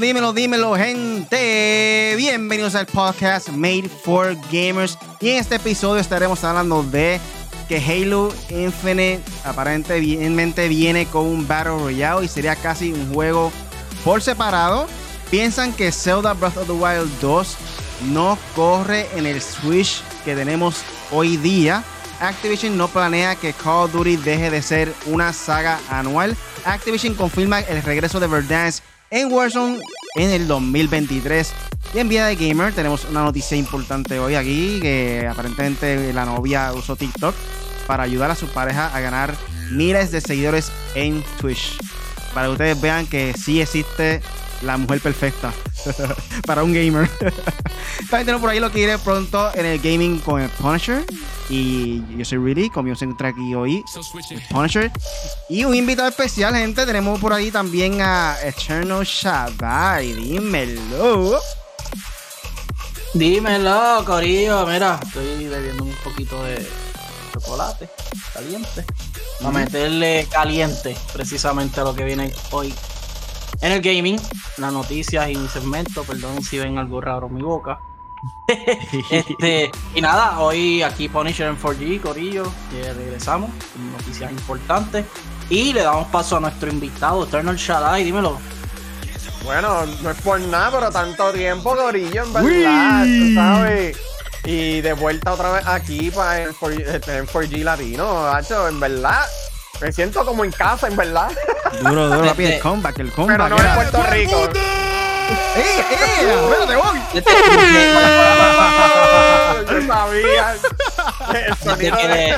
Dímelo, dímelo, gente. Bienvenidos al podcast Made for Gamers. Y en este episodio estaremos hablando de que Halo Infinite aparentemente viene con un Battle Royale y sería casi un juego por separado. Piensan que Zelda Breath of the Wild 2 no corre en el Switch que tenemos hoy día. Activision no planea que Call of Duty deje de ser una saga anual. Activision confirma el regreso de Verdansk en Warzone en el 2023. Y en Vida de Gamer tenemos una noticia importante hoy aquí, que aparentemente la novia usó TikTok para ayudar a su pareja a ganar miles de seguidores en Twitch. Para que ustedes vean que sí existe la mujer perfecta para un gamer. También tenemos por ahí lo que iré pronto en el gaming con el Punisher. Y yo soy Really, conmigo se encuentra aquí hoy Punisher. Y un invitado especial, gente. Tenemos por ahí también a Eternal Shaddai. Dímelo. Dímelo, Corillo. Mira, estoy bebiendo un poquito de chocolate caliente. Para meterle caliente precisamente a lo que viene hoy en el gaming, las noticias y mi segmento. Perdón si ven algo raro en mi boca. este, y nada, hoy aquí Punisher en 4G, Corillo, que regresamos con noticias importantes. Y le damos paso a nuestro invitado, Eternal Shaddai, dímelo. Bueno, no es por nada, pero tanto tiempo, Corillo, en verdad, tú sabes. Y de vuelta otra vez aquí para en 4G, Latino, hacho, en verdad. Me siento como en casa, en verdad. Duro, duro, papi, el comeback, el comeback. Pero no en Puerto Rico. ¡Eh, eh! ¡Espérate, voy! Yo sabía. El Desde sonido que le,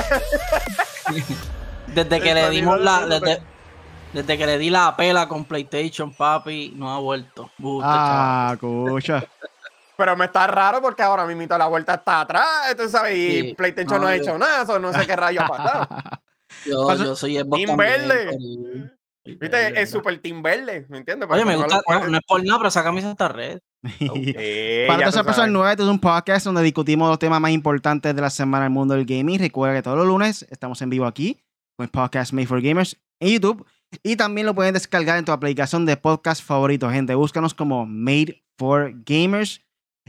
desde que El le sonido dimos la. Desde, desde que le di la pela con PlayStation, papi, no ha vuelto. Gusta, Ah, escucha. Pero me está raro porque ahora mismo la vuelta está atrás, tú sabes, y Sí. PlayStation no, ha No, hecho nada, so no sé qué rayo ha pasado. Yo, yo soy Xbox Team Verde. ¿Viste? Es super Team Verde, ¿me entiendes? Oye, me gusta, no es por nada, pero esa camisa está red. Para todas esas personas nuevas, este es un podcast donde discutimos los temas más importantes de la semana del mundo del gaming. Recuerda que todos los lunes estamos en vivo aquí con el podcast Made for Gamers en YouTube. Y también lo pueden descargar en tu aplicación de podcast favorito, gente. Búscanos como Made for Gamers.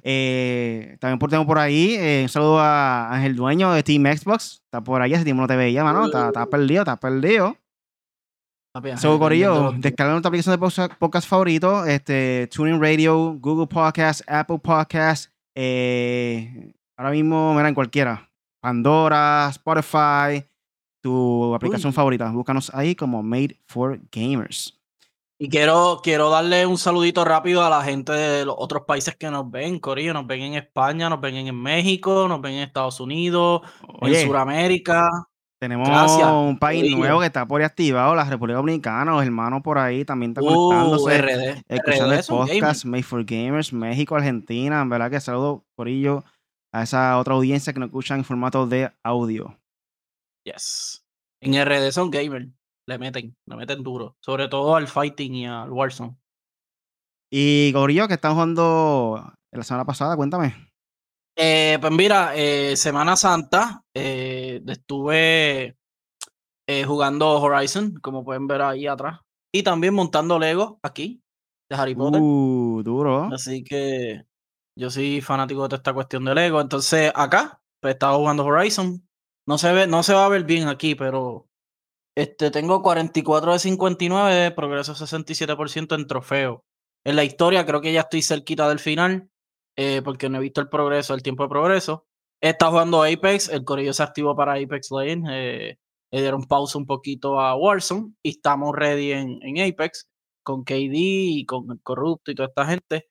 Eh, también por- tengo por ahí eh, un saludo a Ángel Dueño de Team Xbox. Está por ahí, hace tiempo no te veía, mano. Está, está perdido, está perdido. Ajá, Corillo, descarga nuestra aplicación de podcast- favorito, este, TuneIn Radio, Google Podcast, Apple Podcast, eh, ahora mismo, mira, en cualquiera, Pandora, Spotify, tu aplicación Uy. favorita, búscanos ahí como Made for Gamers. Y quiero, quiero darle un saludito rápido a la gente de los otros países que nos ven, Corillo. Nos ven en España, nos ven en México, nos ven en Estados Unidos, Oye, en Sudamérica. tenemos gracias, un país Corillo. nuevo que está por ahí activado, la República Dominicana, los hermanos por ahí también están Uh, conectándose. RD. escuchando RD el podcast Made for Gamers, México, Argentina. En verdad que saludo, Corillo, a esa otra audiencia que nos escuchan en formato de audio. Yes. En RD son gamers. Le meten, le meten duro. Sobre todo al fighting y al Warzone. Y Corillo, que están jugando la semana pasada, cuéntame. Eh, pues mira, eh, Semana Santa eh, estuve eh, jugando Horizon, como pueden ver ahí atrás. Y también montando Lego aquí, de Harry Potter. Uh, duro. Así que yo soy fanático de esta cuestión de Lego. Entonces, acá, pues estaba jugando Horizon. No se ve, no se va a ver bien aquí, pero este tengo 44 de 59, progreso 67% en trofeo. En la historia creo que ya estoy cerquita del final, eh, porque no he visto el progreso, el tiempo de progreso. Estado jugando Apex, el corillo se activó para Apex Lane, eh, le dieron pausa un poquito a Warzone y estamos ready en, en Apex con KD y con el corrupto y toda esta gente.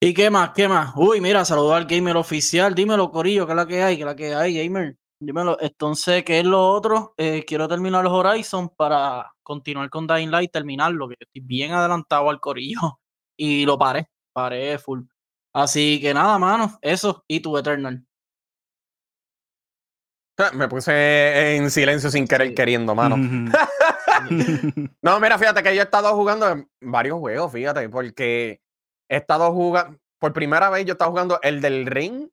¿Y qué más? ¿Qué más? Uy, mira, saludar al gamer oficial. Dímelo, Corillo, ¿qué es la que hay? ¿Qué es la que hay, gamer? Dímelo. Entonces, ¿qué es lo otro? Eh, quiero terminar los Horizon para continuar con Dying Light, terminarlo, que estoy bien adelantado al Corillo. Y lo paré, paré full. Así que nada, mano, eso y tu Eternal. Me puse en silencio sin querer queriendo, mano. No, mira, fíjate que yo he estado jugando en varios juegos, fíjate, porque he estado jugando, por primera vez yo estaba jugando el del ring,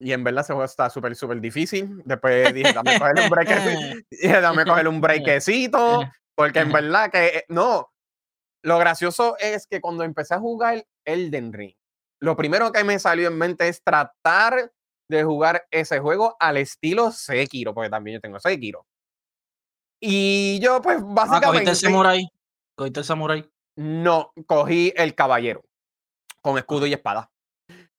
y en verdad ese juego está súper, súper difícil. Después dije, dame coger un break, dije, dame coger un breakecito, porque en verdad que, eh, no, lo gracioso es que cuando empecé a jugar Elden Ring, lo primero que me salió en mente es tratar de jugar ese juego al estilo Sekiro, porque también yo tengo Sekiro. Y yo, pues, básicamente. Ah, ¿Cogiste el samurai? ¿Cogiste el samurai? No, cogí el caballero. Con escudo y espada.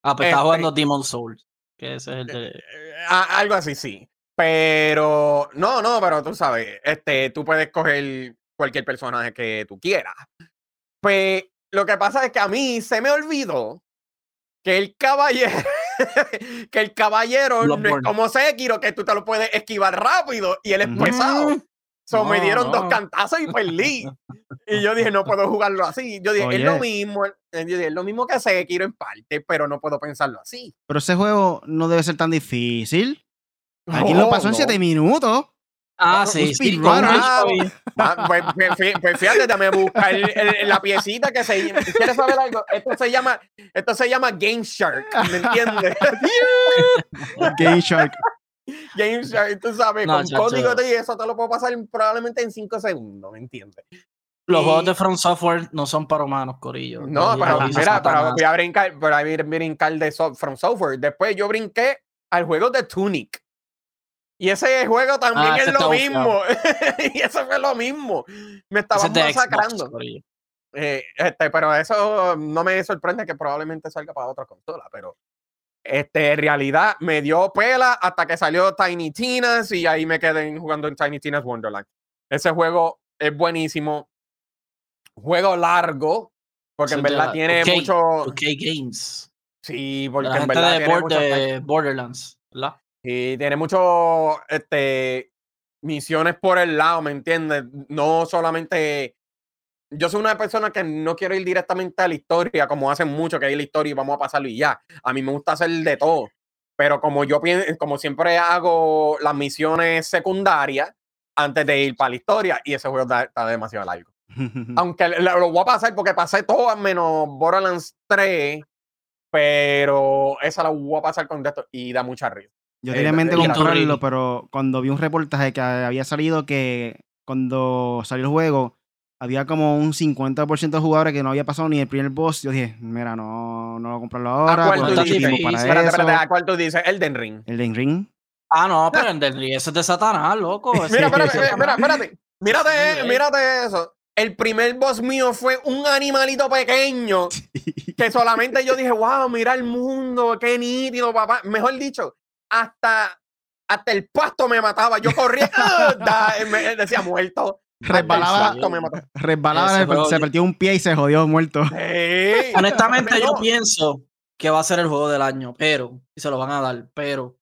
Ah, pues estás jugando este Demon Souls. Que ese es el de. Eh, algo así, sí. Pero. No, no, pero tú sabes. Este, tú puedes coger cualquier personaje que tú quieras. Pues lo que pasa es que a mí se me olvidó que el caballero. que el caballero no es como Sekiro, que tú te lo puedes esquivar rápido y él es pesado. So, me dieron dos cantazos y perdí. y yo dije, no puedo jugarlo así. Yo dije, es lo mismo, es lo mismo que Sekiro en parte, pero no puedo pensarlo así. Pero ese juego no debe ser tan difícil. Aquí lo pasó en siete minutos. Ah, sí, sí. Ah, pues, pues, pues, fíjate, dame buscar la piecita que se ¿Quieres saber algo? Esto se llama, esto se llama Game Shark, ¿me entiendes? Game Shark. Game Shark, tú sabes, con código de eso te lo puedo pasar probablemente en 5 segundos, ¿me entiendes? Los juegos de From Software no son para humanos, Corillo. No, pero mira, pero voy a brincar, voy a brincar de From Software. Después yo brinqué al juego de Tunic. Y ese juego también ah, es lo mismo. y eso fue lo mismo. Me estaban masacrando. Eh, este, pero eso no me sorprende que probablemente salga para otra consola, pero este, en realidad me dio pela hasta que salió Tiny Tinas y ahí me quedé jugando en Tiny Tinas Wonderland. Ese juego es buenísimo. Juego largo, porque en verdad tiene mucho. OK Games. Sí, porque en verdad. de Borderlands, ¿verdad? Y tiene mucho este, misiones por el lado, ¿me entiendes? No solamente. Yo soy una persona que no quiero ir directamente a la historia, como hacen mucho, que hay la historia y vamos a pasarlo y ya. A mí me gusta hacer de todo. Pero como yo pienso, como siempre hago las misiones secundarias antes de ir para la historia, y ese juego está, demasiado largo. Aunque lo, voy a pasar porque pasé todo menos Borderlands 3, pero esa la voy a pasar con esto y da mucha risa. Yo tenía en mente comprarlo, pero cuando vi un reportaje que había salido que cuando salió el juego había como un 50% de jugadores que no había pasado ni el primer boss, yo dije, mira, no, no lo comprarlo ahora. ¿A cuál tú dices? Espérate, espérate, ¿a cuál tú dices? Elden Ring. Elden Ring. Ah, no, pero Elden Ring, eso es de Satanás, loco. mira, espérate, espérate, espérate. Mírate, mírate eso. El primer boss mío fue un animalito pequeño que solamente yo dije, wow, mira el mundo, qué nítido, papá. Mejor dicho, hasta, hasta el pasto me mataba. Yo corría, me decía muerto. Resbalaba, resbalaba se perdió un pie y se jodió muerto. Honestamente, yo pienso que va a ser el juego del año, pero, y se lo van a dar, pero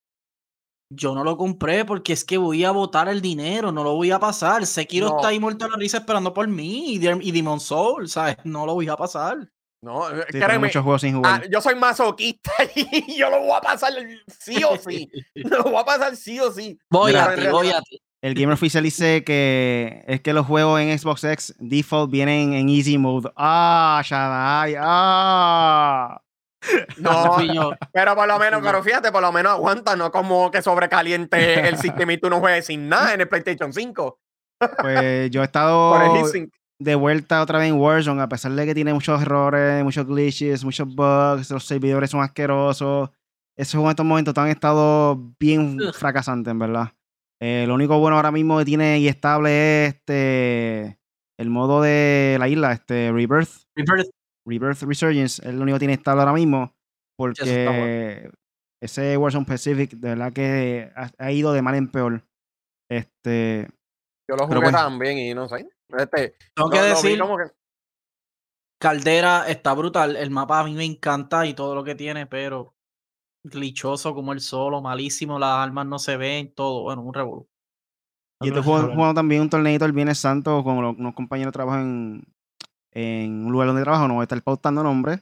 yo no lo compré porque es que voy a botar el dinero, no lo voy a pasar. Sekiro está ahí muerto a la risa esperando por mí y, y Demon Soul, ¿sabes? No lo voy a pasar. No, eh, sí, muchos juegos sin jugar. Ah, yo soy masoquista y yo lo voy a pasar sí o sí. lo voy a pasar sí o sí. Voy a ti, voy a ti. El Gamer Official dice que es que los juegos en Xbox X default vienen en easy mode. Ah, Shadai, ah. No, pero por lo menos, pero fíjate, por lo menos aguanta, no como que sobrecaliente el sistema y tú no juegues sin nada en el PlayStation 5. Pues yo he estado de vuelta otra vez en Warzone, a pesar de que tiene muchos errores, muchos glitches, muchos bugs, los servidores son asquerosos. Esos juegos en estos momentos han estado bien fracasantes, en verdad. Eh, lo único bueno ahora mismo que tiene y estable es este el modo de la isla, este Rebirth. Rebirth. Rebirth Resurgence es lo único que tiene estable ahora mismo. Porque ese Warzone Pacific, de verdad que ha, ido de mal en peor. Este. Yo lo jugué también y no sé. Este, Tengo que decir, Caldera está brutal. El mapa a mí me encanta y todo lo que tiene, pero glitchoso como el solo, malísimo, las armas no se ven, todo. Bueno, un revolú. Y estoy jugando, también un torneito el Viernes Santo con unos compañeros de trabajo en, en un lugar donde trabajo. No voy a estar pautando nombres.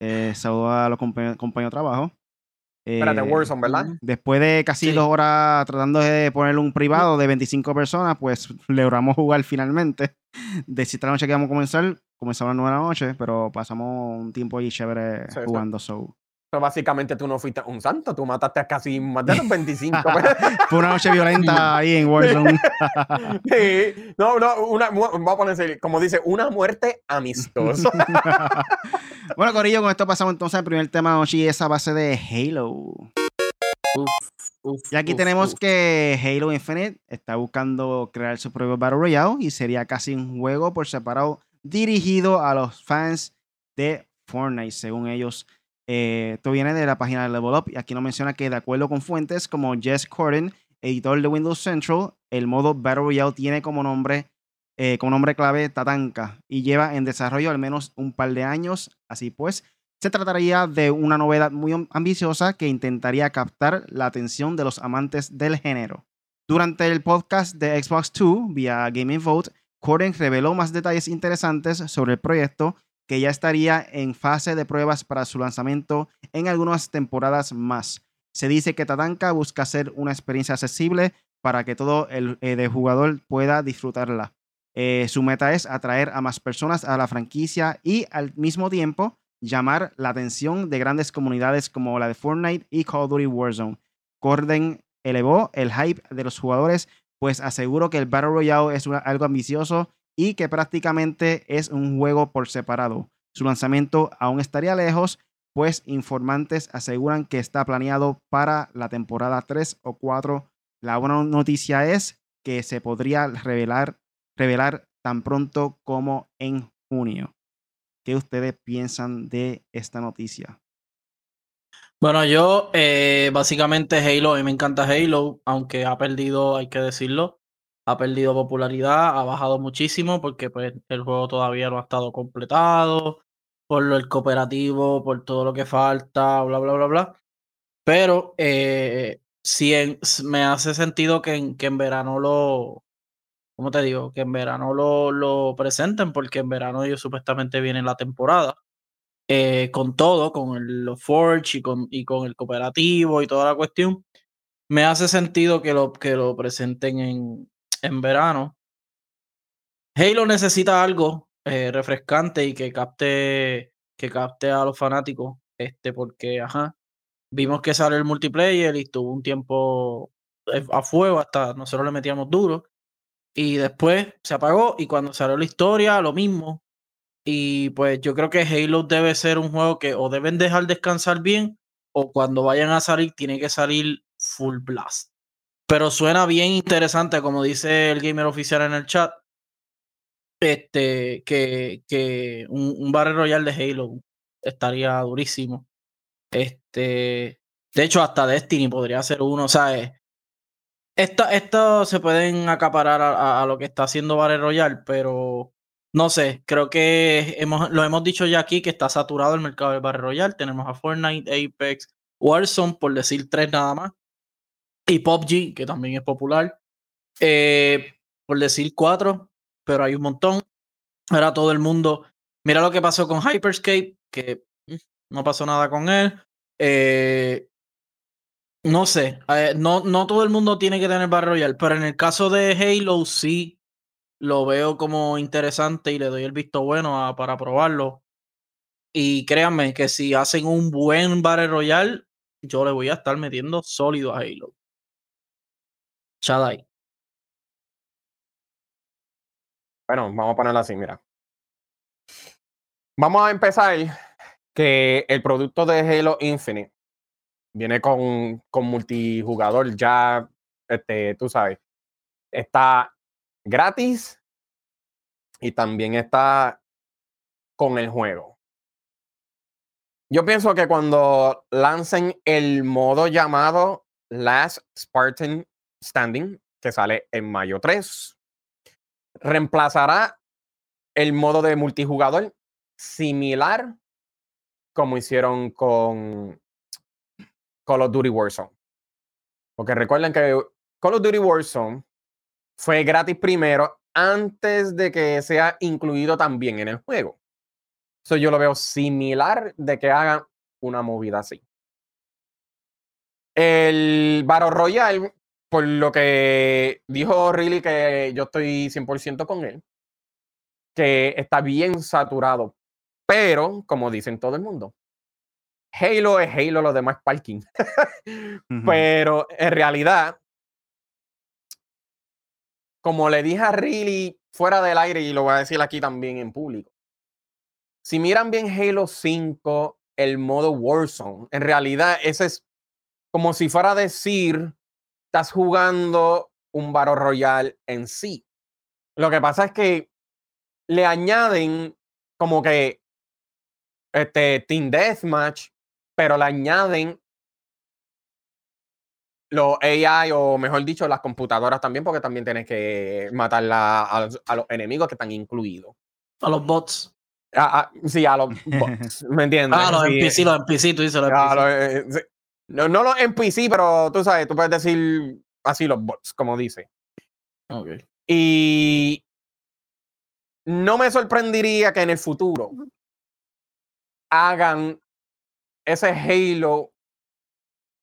Eh, saludo a los compañeros, compañeros de trabajo. Espérate, eh, Warzone, ¿verdad? Después de casi dos horas tratando de poner un privado de 25 personas, pues logramos jugar finalmente. De 7 de la noche que íbamos a comenzar, comenzamos a las 9 de la noche, pero pasamos un tiempo ahí chévere jugando. So. Pero básicamente tú no fuiste un santo, tú mataste a casi más de los 25. Fue una noche violenta ahí en Warzone. sí. No, no, una, vamos a ponerse, como dice, una muerte amistosa. bueno, Corillo, con esto pasamos entonces al primer tema de noche y esa base de Halo. y aquí tenemos que Halo Infinite está buscando crear su propio Battle Royale y sería casi un juego por separado dirigido a los fans de Fortnite, según ellos. Eh, esto viene de la página de Level Up y aquí nos menciona que de acuerdo con fuentes como Jess Corden, editor de Windows Central, el modo Battle Royale tiene como nombre, eh, como nombre clave Tatanka y lleva en desarrollo al menos un par de años. Así pues, se trataría de una novedad muy ambiciosa que intentaría captar la atención de los amantes del género. Durante el podcast de Xbox 2 vía Gaming Vote, Corden reveló más detalles interesantes sobre el proyecto que ya estaría en fase de pruebas para su lanzamiento en algunas temporadas más. Se dice que Tatanka busca ser una experiencia accesible para que todo el eh, jugador pueda disfrutarla. Eh, su meta es atraer a más personas a la franquicia y al mismo tiempo llamar la atención de grandes comunidades como la de Fortnite y Call of Duty Warzone. Corden elevó el hype de los jugadores, pues aseguró que el Battle Royale es algo ambicioso y que prácticamente es un juego por separado. Su lanzamiento aún estaría lejos, pues informantes aseguran que está planeado para la temporada 3 o 4. La buena noticia es que se podría revelar, revelar tan pronto como en junio. ¿Qué ustedes piensan de esta noticia? Bueno, yo eh, básicamente Halo, a mí me encanta Halo, aunque ha perdido, hay que decirlo, ha perdido popularidad, ha bajado muchísimo porque pues, el juego todavía no ha estado completado, por lo, el cooperativo, por todo lo que falta, bla, bla, bla, bla. Pero eh, sí me hace sentido que en, que en verano lo, ¿cómo te digo? Que en verano lo, lo presenten porque en verano ellos supuestamente viene la temporada. Eh, con todo, con los Forge y con, y con el cooperativo y toda la cuestión, me hace sentido que lo, que lo presenten en, en verano. Halo necesita algo eh, refrescante y que capte, que capte a los fanáticos, este, porque, ajá, vimos que sale el multiplayer y estuvo un tiempo eh, a fuego, hasta nosotros le metíamos duro, y después se apagó y cuando salió la historia, lo mismo. Y pues yo creo que Halo debe ser un juego que o deben dejar descansar bien o cuando vayan a salir tiene que salir full blast. Pero suena bien interesante, como dice el gamer oficial en el chat, este, que, que un, un Battle Royale de Halo estaría durísimo. Este, de hecho, hasta Destiny podría ser uno, ¿sabes? Esto, se pueden acaparar a, lo que está haciendo Battle Royale, pero no sé, creo que hemos, lo hemos dicho ya aquí que está saturado el mercado del Battle Royale. Tenemos a Fortnite, Apex, Warzone, por decir tres nada más y PUBG, que también es popular. Eh, por decir cuatro, pero hay un montón. Ahora todo el mundo. Mira lo que pasó con Hyperscape, que mm, no pasó nada con él. Eh, no sé, eh, no, no todo el mundo tiene que tener Battle Royale, pero en el caso de Halo sí lo veo como interesante y le doy el visto bueno para probarlo. Y créanme que si hacen un buen Battle Royale, yo le voy a estar metiendo sólido a Halo. Shadai. Bueno, vamos a ponerlo así, mira. Vamos a empezar que el producto de Halo Infinite viene con, con multijugador ya, este, tú sabes, está gratis y también está con el juego. Yo pienso que cuando lancen el modo llamado Last Spartan Standing, que sale en mayo 3. Reemplazará el modo de multijugador similar como hicieron con Call of Duty Warzone. Porque recuerden que Call of Duty Warzone fue gratis primero antes de que sea incluido también en el juego. Eso yo lo veo similar de que hagan una movida así. El Battle Royale por lo que dijo Riley, que yo estoy 100% con él, que está bien saturado. Pero, como dicen todo el mundo, Halo es Halo, lo demás es parking. Pero en realidad, como le dije a Riley fuera del aire y lo voy a decir aquí también en público, si miran bien Halo 5, el modo Warzone, en realidad ese es como si fuera a decir, estás jugando un Battle Royale en sí. Lo que pasa es que le añaden como que este Team Deathmatch, pero le añaden los AI o mejor dicho las computadoras también porque también tienes que matar a, los, enemigos que están incluidos. A los bots. Ah, sí, a los bots. ¿Me entiendes? Ah, los NPC, los NPC, tú dices los NPC. Eh, no, no los NPC, pero tú sabes, tú puedes decir así los bots, como dice. Ok. Y no me sorprendería que en el futuro hagan ese Halo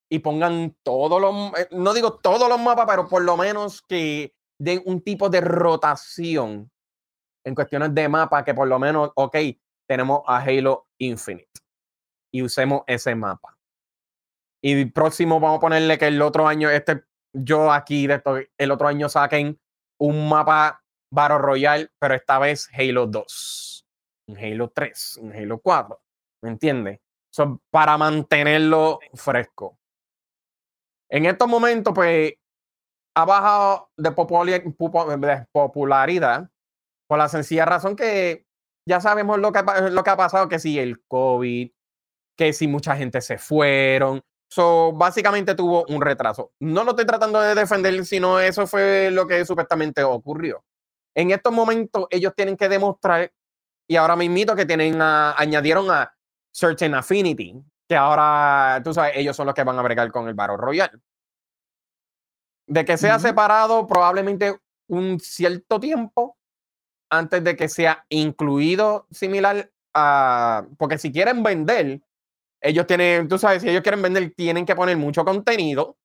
y pongan todos los, eh, no digo todos los mapas, pero por lo menos que den un tipo de rotación en cuestiones de mapa, que por lo menos, ok, tenemos a Halo Infinite y usemos ese mapa. Y próximo vamos a ponerle que el otro año, este, yo aquí, de esto, el otro año saquen un mapa Battle Royale, pero esta vez Halo 2, un Halo 3, un Halo 4. ¿Me entiendes? para mantenerlo fresco. En estos momentos, pues, ha bajado de, popularidad por la sencilla razón que ya sabemos lo que, lo que ha pasado, que si el COVID, que si mucha gente se fueron. So, básicamente tuvo un retraso. No lo estoy tratando de defender, sino eso fue lo que supuestamente ocurrió. En estos momentos ellos tienen que demostrar, y ahora mismo que tienen añadieron a Certain Affinity, que ahora, tú sabes, ellos son los que van a bregar con el Battle Royale. De que sea separado probablemente un cierto tiempo antes de que sea incluido similar a... Porque si quieren vender, ellos tienen, tú sabes, si ellos quieren vender, tienen que poner mucho contenido.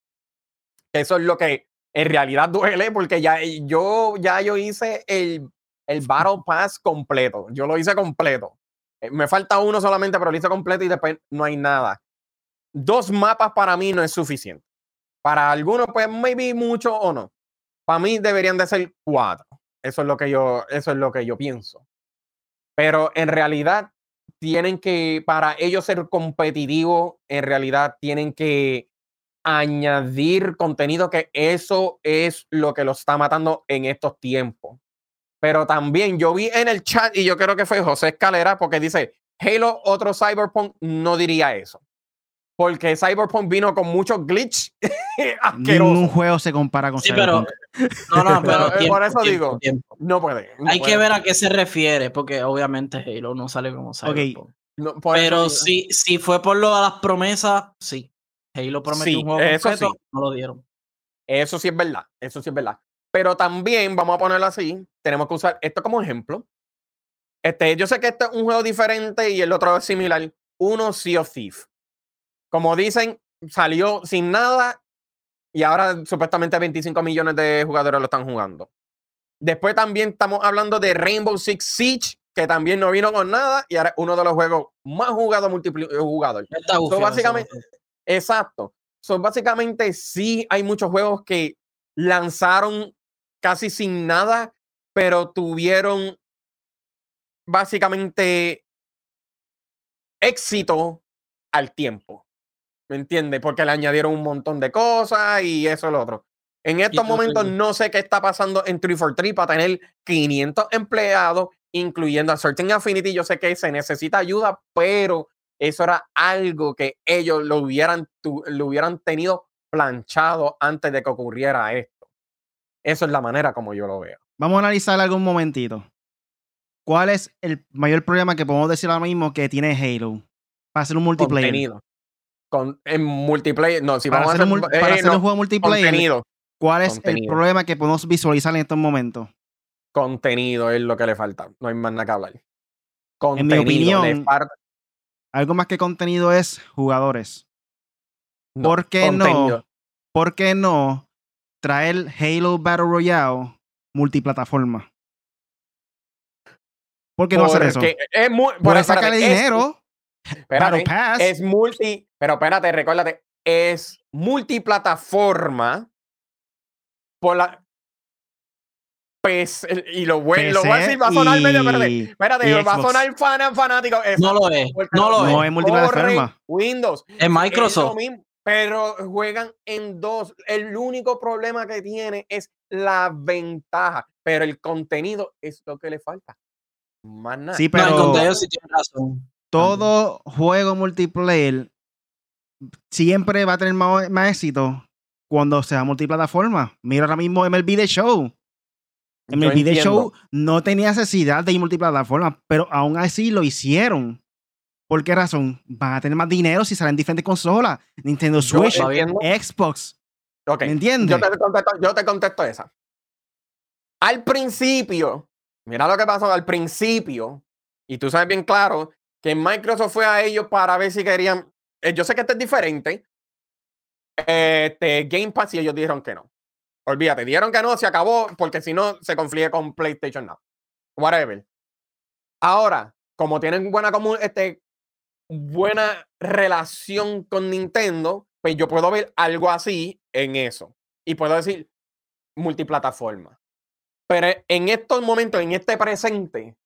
Eso es lo que en realidad duele porque ya yo, ya yo hice el, el Battle Pass completo. Yo lo hice completo. Eh, me falta uno solamente, pero lo hice completo y después no hay nada. Dos mapas para mí no es suficiente. Para algunos, pues, maybe mucho o no. Para mí deberían de ser cuatro. Eso es lo que yo, eso es lo que yo pienso. Pero en realidad tienen que, para ellos ser competitivos, en realidad tienen que añadir contenido que eso es lo que lo está matando en estos tiempos. Pero también yo vi en el chat y yo creo que fue José Escalera porque dice, Halo, otro Cyberpunk, no diría eso. Porque Cyberpunk vino con muchos glitch Ningún juego se compara con Cyberpunk. no, no, pero eh, por eso digo, no puede. Hay que ver a qué se refiere, porque obviamente Halo no sale como Cyberpunk. pero si, si fue por lo de las promesas, sí. Halo prometió un juego eso sí. no lo dieron. Eso sí es verdad, eso sí es verdad. Pero también, vamos a ponerlo así, tenemos que usar esto como ejemplo. Este, yo sé que este es un juego diferente y el otro es similar. Uno, Sea of Thief. Como dicen, salió sin nada y ahora supuestamente 25 millones de jugadores lo están jugando. Después también estamos hablando de Rainbow Six Siege, que también no vino con nada y ahora es uno de los juegos más jugados multijugador. básicamente, exacto. Son básicamente sí hay muchos juegos que lanzaron casi sin nada, pero tuvieron básicamente éxito al tiempo. ¿Me entiendes? Porque le añadieron un montón de cosas y eso es lo otro. En estos momentos no sé qué está pasando en 343 para tener 500 empleados, incluyendo a Certain Affinity. Yo sé que se necesita ayuda, pero eso era algo que ellos lo hubieran, lo hubieran tenido planchado antes de que ocurriera esto. Eso es la manera como yo lo veo. Vamos a analizar algún momentito. ¿Cuál es el mayor problema que podemos decir ahora mismo que tiene Halo? Para hacer un multiplayer. Contenido. Con, en multiplayer, no, si para vamos hacer, un, para hacer un juego multiplayer, ¿cuál es el problema que podemos visualizar en estos momentos? Contenido es lo que le falta. No hay más nada que hablar. Contenido, en mi opinión, algo más que contenido es jugadores. ¿Por qué no? ¿Por qué no traer Halo Battle Royale multiplataforma. ¿Por qué no hacer eso? Es muy, Puedes sacarle dinero. Espérate, Pass. es multi, pero espérate, recuérdate, es multiplataforma por la pues, y lo, voy, lo voy a decir, va a sonar medio, espérate, y- espérate, y va a sonar fan, fanático. No lo es, no lo No es. es multiplataforma. Windows. Es Es lo Microsoft. mismo, pero juegan en dos. El único problema que tiene es la ventaja, pero el contenido es lo que le falta. Más nada. Sí, No, el pero contenido sí tiene razón. Todo juego multiplayer siempre va a tener más, más éxito cuando sea multiplataforma. Mira ahora mismo MLB The Show. MLB The. Show no tenía necesidad de ir multiplataforma, pero aún así lo hicieron. ¿Por qué razón? Van a tener más dinero si salen diferentes consolas. Nintendo Switch. Xbox. Ok, ¿Me entiendes? Yo te contesto, yo te contesto esa. Al principio, mira lo que pasó al principio, y tú sabes bien claro que Microsoft fue a ellos para ver si querían. eh, yo sé que este es diferente. Este Game Pass y ellos dijeron que no. Olvídate, dijeron que no, se acabó, porque si no, se conflige con PlayStation Now. Whatever. Ahora, como tienen buena, comu- este, buena relación con Nintendo, pues yo puedo ver algo así en eso. Y puedo decir multiplataforma. Pero en estos momentos, en este presente,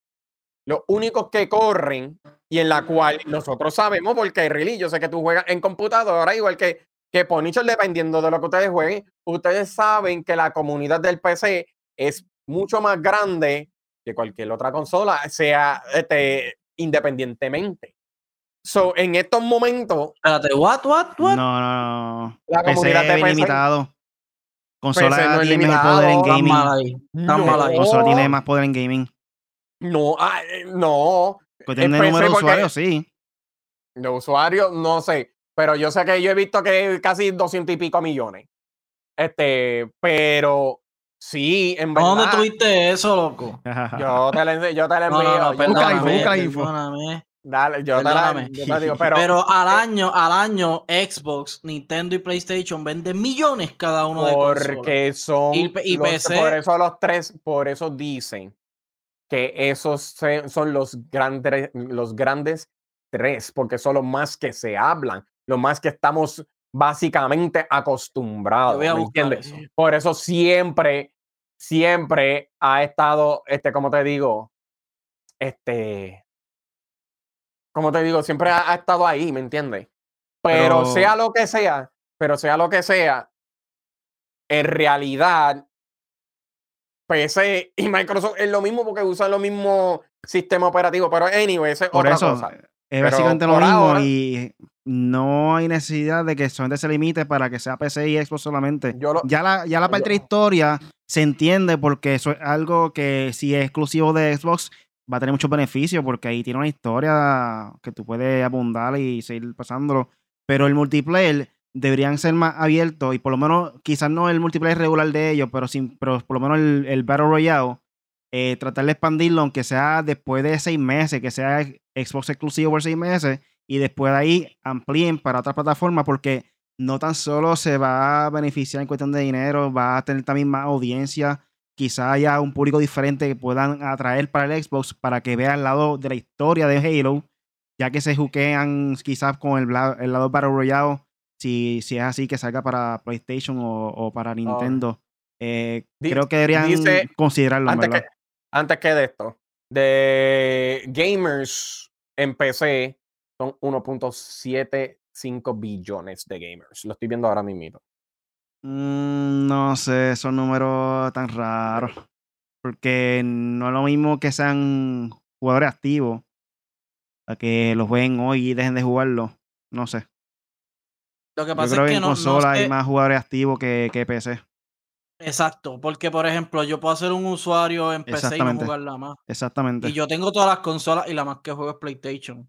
los únicos que corren y en la cual nosotros sabemos, porque really, yo sé que tú juegas en computadora, igual que, que Punisher, dependiendo de lo que ustedes jueguen, ustedes saben que la comunidad del PC es mucho más grande que cualquier otra consola, sea este, independientemente. So, en estos momentos, Espérate, what, what, what? No, no, no. la PC comunidad de PC limitado. Consola PC no es tiene mejor poder en gaming. mal ahí. Tan mal ahí. Consola tiene más poder en gaming. No, ah, eh, no. Cuestión de PC número de usuarios, sí. De usuarios, no sé. Pero yo sé que yo he visto que casi 200 y pico millones. Este, pero sí, en verdad. ¿Dónde tuviste eso, loco? Yo te ense- yo te la No, envío. no, no, Busca info, perdóname, busca info. perdóname. Dale, yo te, la, perdóname. yo te digo, pero, Pero al año, al año, Xbox, Nintendo y PlayStation venden millones cada uno de consolas. porque son Y y los- PC. por eso los tres, por eso dicen que esos son los grandes, los grandes tres, porque son los más que se hablan, los más que estamos básicamente acostumbrados. ¿me entiendes? eso. Por eso siempre, siempre ha estado, este, como te digo, este, como te digo, siempre ha, ha estado ahí, ¿me entiendes? Pero, Pero- sea lo que sea, pero sea lo que sea, en realidad, PC y Microsoft es lo mismo porque usan los mismos sistemas operativos, pero anyway, es Por otra eso, cosa. es Pero básicamente lo mismo ahora- y no hay necesidad de que solamente se limite para que sea PC y Xbox solamente. Yo lo- ya la, ya la parte de historia se entiende porque eso es algo que si es exclusivo de Xbox va a tener muchos beneficios porque ahí tiene una historia que tú puedes abundar y seguir pasándolo. Pero el multiplayer deberían ser más abiertos y por lo menos, quizás no el multiplayer regular de ellos, pero, sin, pero por lo menos el, el Battle Royale, eh, tratar de expandirlo, aunque sea después de seis meses, que sea Xbox exclusivo por seis meses, y después de ahí amplíen para otras plataformas, porque no tan solo se va a beneficiar en cuestión de dinero, va a tener también más audiencia, quizá haya un público diferente que puedan atraer para el Xbox para que vea el lado de la historia de Halo, ya que se juquean quizás con el, el lado Battle Royale, si, si es así que salga para PlayStation o, o para Nintendo. Eh, creo que deberían dice- considerarlo, antes que, antes que de esto, de gamers en PC son 1.75 billones de gamers. Lo estoy viendo ahora mismo. Mm, no sé, esos números tan raros. Porque no es lo mismo que sean jugadores activos a que los jueguen hoy y dejen de jugarlo. No sé. Lo que Yo pasa creo es que que en no, no consola hay sé- más jugadores activos que, que PC. Exacto, porque por ejemplo, yo puedo ser un usuario en PC y no Exactamente. jugarla más. Exactamente. Y yo tengo todas las consolas y la más que juego es PlayStation.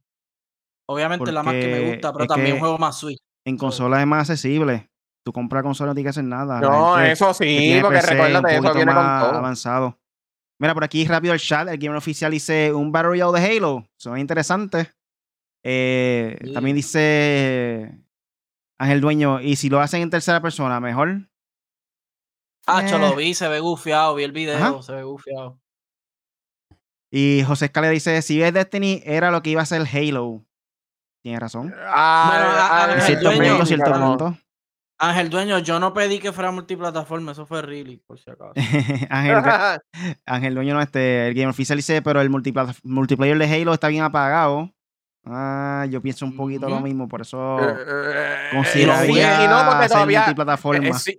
Obviamente es la más que me Porque gusta, pero también que juego más Switch. En consola es más accesible. Tú compras consola no tienes que hacer nada. La No, eso sí, porque PC recuérdate, eso viene con más todo. avanzado. Mira, por aquí rápido el chat, el gamer oficial dice un Battle Royale de Halo. Son interesantes. Eh, Sí. También dice Ángel Dueño, y si lo hacen en tercera persona, mejor. Hacho, Eh. lo vi, se ve gufiado, vi el video, Ajá. se ve gufiado. Y José Escalera dice, si ves Destiny, era lo que iba a ser Halo. Tienes razón. Ah, Bueno, ah, ah, el cierto dueño- punto, cierto punto. Ángel Dueño, yo no pedí que fuera multiplataforma, eso fue really, por si acaso. Ángel, Ángel Dueño no este, el Game Official dice, pero el multipla- multiplayer de Halo está bien apagado. Ah, yo pienso un poquito lo mismo, por eso Eh, consideraría y no, porque todavía- multiplataforma. Eh, sí,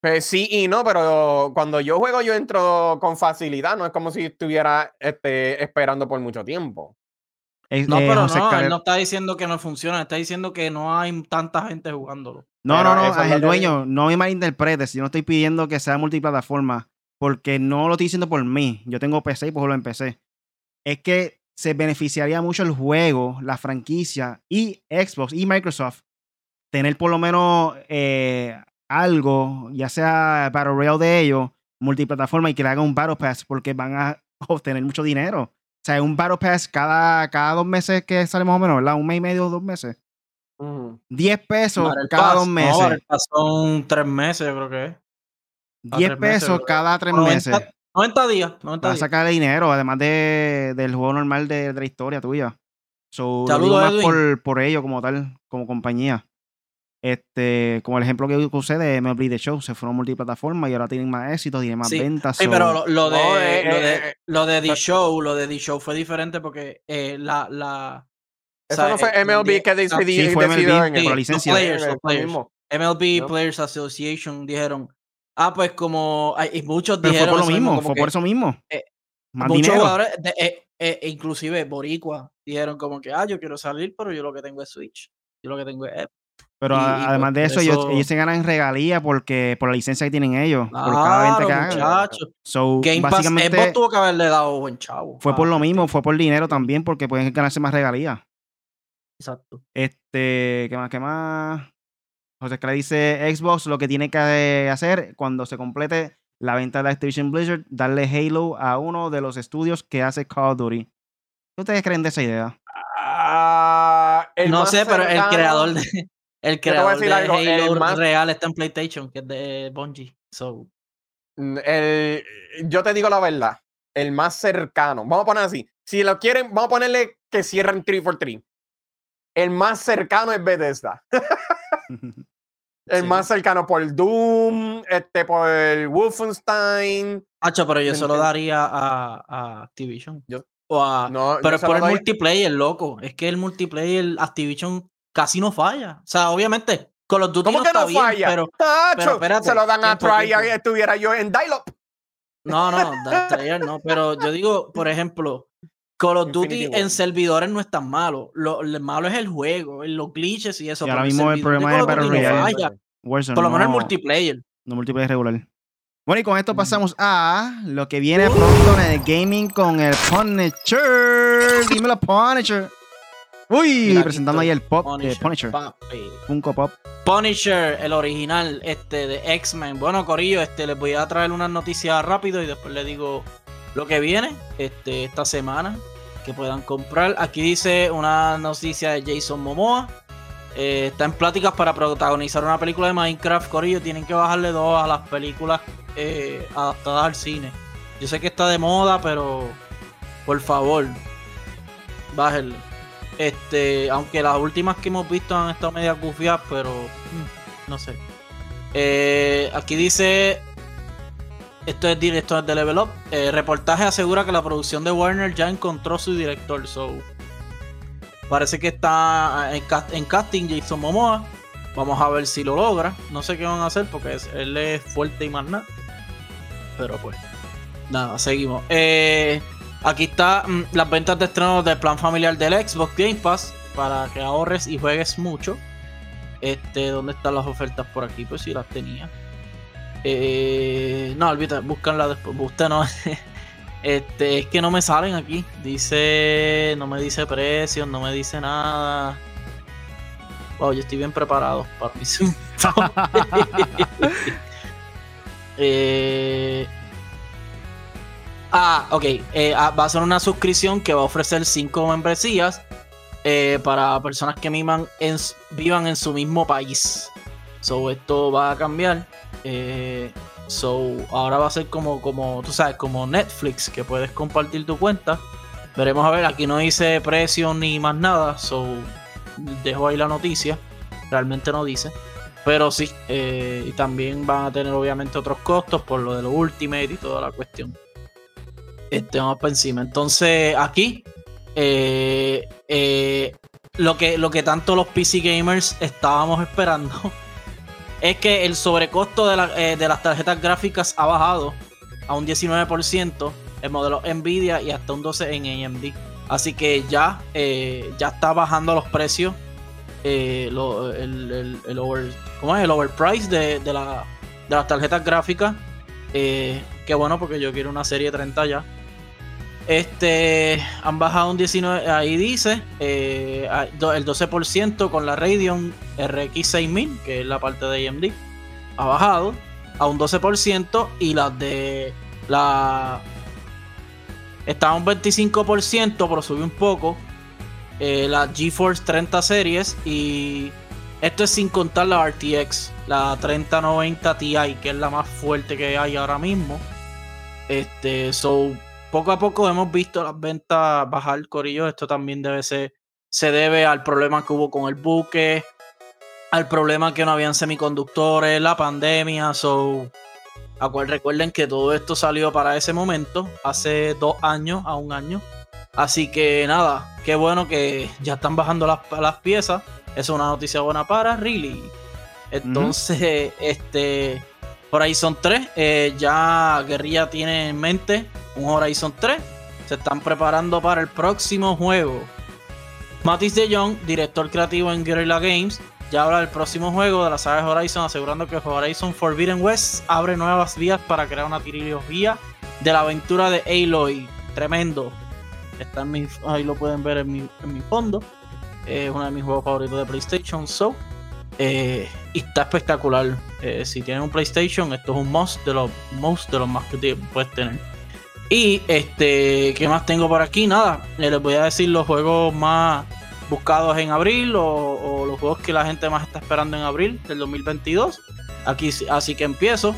pues sí y no, pero cuando yo juego yo entro con facilidad, no es como si estuviera este, esperando por mucho tiempo. Es- No, eh, pero José no, Escalera- él no está diciendo que no funciona, está diciendo que no hay tanta gente jugándolo. No, Pero no, no, es que Dueño, no me malinterpretes. Yo no estoy pidiendo que sea multiplataforma, porque no lo estoy diciendo por mí. Yo tengo PC y pues lo empecé. Es que se beneficiaría mucho el juego, la franquicia y Xbox y Microsoft tener por lo menos eh, algo, ya sea Battle Royale de ellos, multiplataforma y que le hagan un Battle Pass, porque van a obtener mucho dinero. O sea, un Battle Pass cada, cada dos meses que sale más o menos, ¿verdad? Un mes y medio, dos meses. 10 pesos Battle cada Pass, dos no, meses. Pass son tres meses, yo creo que es. a 10 tres meses, pesos cada tres 90 meses. 90 días, 90 Para días. sacar dinero, además de, del juego normal de, de la historia tuya. So, Saludos, más por, por ello como tal, como compañía. Este, como el ejemplo que usé de MLB The Show, se fueron multiplataforma y ahora tienen más éxito, tienen más Sí, ventas. Sí, so- pero lo, lo de, eh, lo, de, eh, lo de The Show, lo de The Show fue diferente porque eh, la, la o Eso sea, no fue eh, MLB que decidió, sí, fue MLB, en la licencia. players, Eh, players. MLB ¿no? Players Association dijeron, ah, pues como, y muchos pero fue dijeron por lo mismo, fue por eso mismo. eh, más muchos dinero. jugadores, de- eh, eh, e inclusive Boricua, dijeron como que, ah, yo quiero salir, pero yo lo que tengo es Switch, yo lo que tengo es Epic. Pero y- a- y, además pues, de eso, ellos, ellos se ganan regalía porque, por la licencia que tienen ellos. por cada venta Claro, que hagan. muchachos. So, Game Pass, Xbox tuvo que haberle dado buen chavo. fue por lo mismo, fue por dinero también, porque pueden ganarse más regalías. Exacto. Este, ¿qué más? ¿Qué más? José Escala dice Xbox lo que tiene que hacer cuando se complete la venta de Activision Blizzard, darle Halo a uno de los estudios que hace Call of Duty. ¿Qué ustedes creen de esa idea? Ah, no sé, pero el creador de, el creador de algo, el Halo más- real está en PlayStation, que es de Bungie. So, Mm, el- yo te digo la verdad, el más cercano, vamos a poner así, si lo quieren, vamos a ponerle que cierren 343. El más cercano es Bethesda. El Sí. más cercano por Doom, este, por Wolfenstein. Hacho, pero yo se lo daría a, a Activision. Yo- o a, No, pero es por el doy- multiplayer, loco. Es que el multiplayer Activision casi no falla. O sea, obviamente, con los Duty ¿Cómo no que está no bien, falla? pero Tacho, pero espérate, se lo dan a y estuviera yo en Dial-Up. no, no, no. Pero yo digo, por ejemplo, Call of Duty Infinity en War. servidores no es tan malo. Lo, lo malo es el juego, los glitches y eso. Y ahora mismo el problema es Battle Royale. Warzone, Por lo menos el multiplayer. No multiplayer regular. Bueno, y con esto Mm. pasamos a lo que viene pronto en el gaming con el Punisher. Dímelo, Punisher. Uy, Mira, presentando ahí el pop de Punisher. papi. Funko Pop. Punisher, el original este, de X-Men. Bueno, Corillo, este, les voy a traer unas noticias rápido y después les digo lo que viene este, esta semana que puedan comprar. Aquí dice una noticia de Jason Momoa. Eh, está en pláticas para protagonizar una película de Minecraft. Corillo, tienen que bajarle dos a las películas eh, adaptadas al cine. Yo sé que está de moda, pero por favor, bájenle. Este, aunque las últimas que hemos visto han estado media gufiadas, pero mm, no sé. Eh, aquí dice. Esto es director de Level Up. eh, reportaje asegura que la producción de Warner ya encontró su director. So, parece que está en, cast- en casting Jason Momoa. Vamos a ver si lo logra. No sé qué van a hacer porque él es fuerte y más nada. Pero pues. Nada, seguimos. Eh, aquí está mm, las ventas de estreno del plan familiar del Xbox Game Pass. Para que ahorres y juegues mucho. Este, ¿dónde están las ofertas por aquí? Pues si las tenía. Eh, no, olvídate, búscanla después. Usted no. Este, es que no me salen aquí. Dice. No me dice precios, no me dice nada. Wow, yo estoy bien preparado para mis. eh, ah, ok. eh, ah, va a ser una suscripción que va a ofrecer 5 membresías eh, para personas que vivan en, vivan en su mismo país. So, esto va a cambiar. Eh, so, ahora va a ser como, como, tú sabes, como Netflix, que puedes compartir tu cuenta. Veremos a ver, aquí no dice precio ni más nada. So, dejo ahí la noticia. Realmente no dice. Pero sí, eh, y también van a tener obviamente otros costos por lo de los Ultimate y toda la cuestión. Este, vamos para encima. Entonces, aquí, eh, lo, que, lo que tanto los PC gamers estábamos esperando es que el sobrecosto de, de las tarjetas gráficas ha bajado a un 19%, el modelo Nvidia y hasta un 12% en AMD. Así que ya, ya está bajando los precios eh, el, el, over, ¿cómo es? el overprice de, de, la, de las tarjetas gráficas. Eh, que bueno, porque yo quiero una serie 30 ya. Este, han bajado un 19, ahí dice, eh, el 12% con la Radeon RX 6000, que es la parte de AMD, ha bajado a un 12% y las de la... Está un 25%, pero subió un poco. Eh, la GeForce 30 series y esto es sin contar la RTX, la 3090 Ti, que es la más fuerte que hay ahora mismo. Este, so, poco a poco hemos visto las ventas bajar, Corillo. Esto también debe ser, se debe al problema que hubo con el buque, al problema que no habían semiconductores, la pandemia. So, a cual recuerden que todo esto salió para ese momento, hace dos años a un año. Así que nada, qué bueno que ya están bajando las, las piezas. Es una noticia buena para Really. Entonces, este Horizon 3, eh, ya Guerrilla tiene en mente un Horizon 3. Se están preparando para el próximo juego. Matis de Jong, director creativo en Guerrilla Games, ya habla del próximo juego de la saga Horizon, asegurando que Horizon Forbidden West abre nuevas vías para crear una trilogía de la aventura de Aloy. Tremendo. Está ahí lo pueden ver en mi, en mi fondo. Es uno de mis juegos favoritos de PlayStation. So, eh, y está espectacular. Eh, si tienen un PlayStation, esto es un must de los most de los más que puedes tener. Y este, ¿qué más tengo por aquí? Nada, eh, les voy a decir los juegos más buscados en abril o, los juegos que la gente más está esperando en abril del 2022. Aquí, así que empiezo.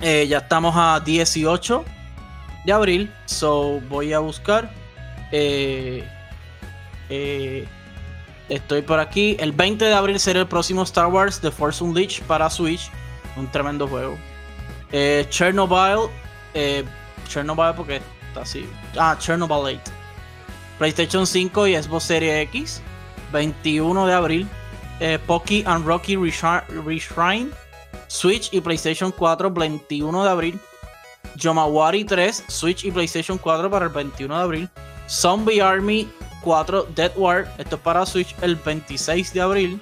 ya estamos a 18 de abril, so voy a buscar estoy por aquí. El 20 de abril será el próximo Star Wars The Force Unleashed para Switch. Un tremendo juego. Eh, Chernobyl. Chernobyl porque está así. Ah, Chernobyl 8. PlayStation 5 y Xbox Series X. 21 de abril. Pocky and Rocky Reshrine. Switch y PlayStation 4. 21 de abril. Yomawari 3. Switch y PlayStation 4 para el 21 de abril. Zombie Army 4 Dead War. Esto es para Switch el 26 de abril.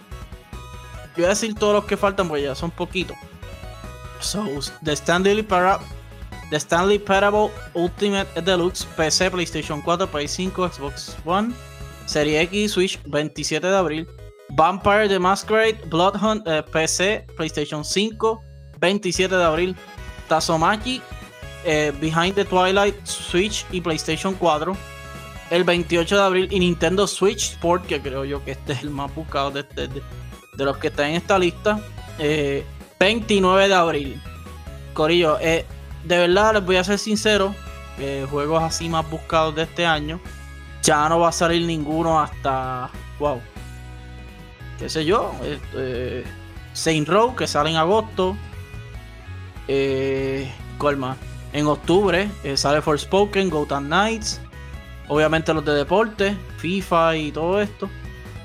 Yo voy a decir todos los que faltan porque ya son poquitos. So, The Stanley, Para The Stanley Parable Ultimate Deluxe PC, PlayStation 4, Play 5, Xbox One, Serie X, Switch 27 de abril. Vampire the Masquerade Bloodhunt eh, PC, PlayStation 5, 27 de abril. Tazomaki eh, Behind the Twilight, Switch y PlayStation 4 el 28 de abril y Nintendo Switch Sport, que creo yo que este es el más buscado de, los que están en esta lista. 29 eh, de abril. Corillo, eh, de verdad les voy a ser sincero, eh, juegos así más buscados de este año, ya no va a salir ninguno hasta, wow, qué sé yo, Saint Row que sale en agosto, Colma, en octubre sale Forspoken, Gotham Knights, obviamente los de deporte, FIFA y todo esto.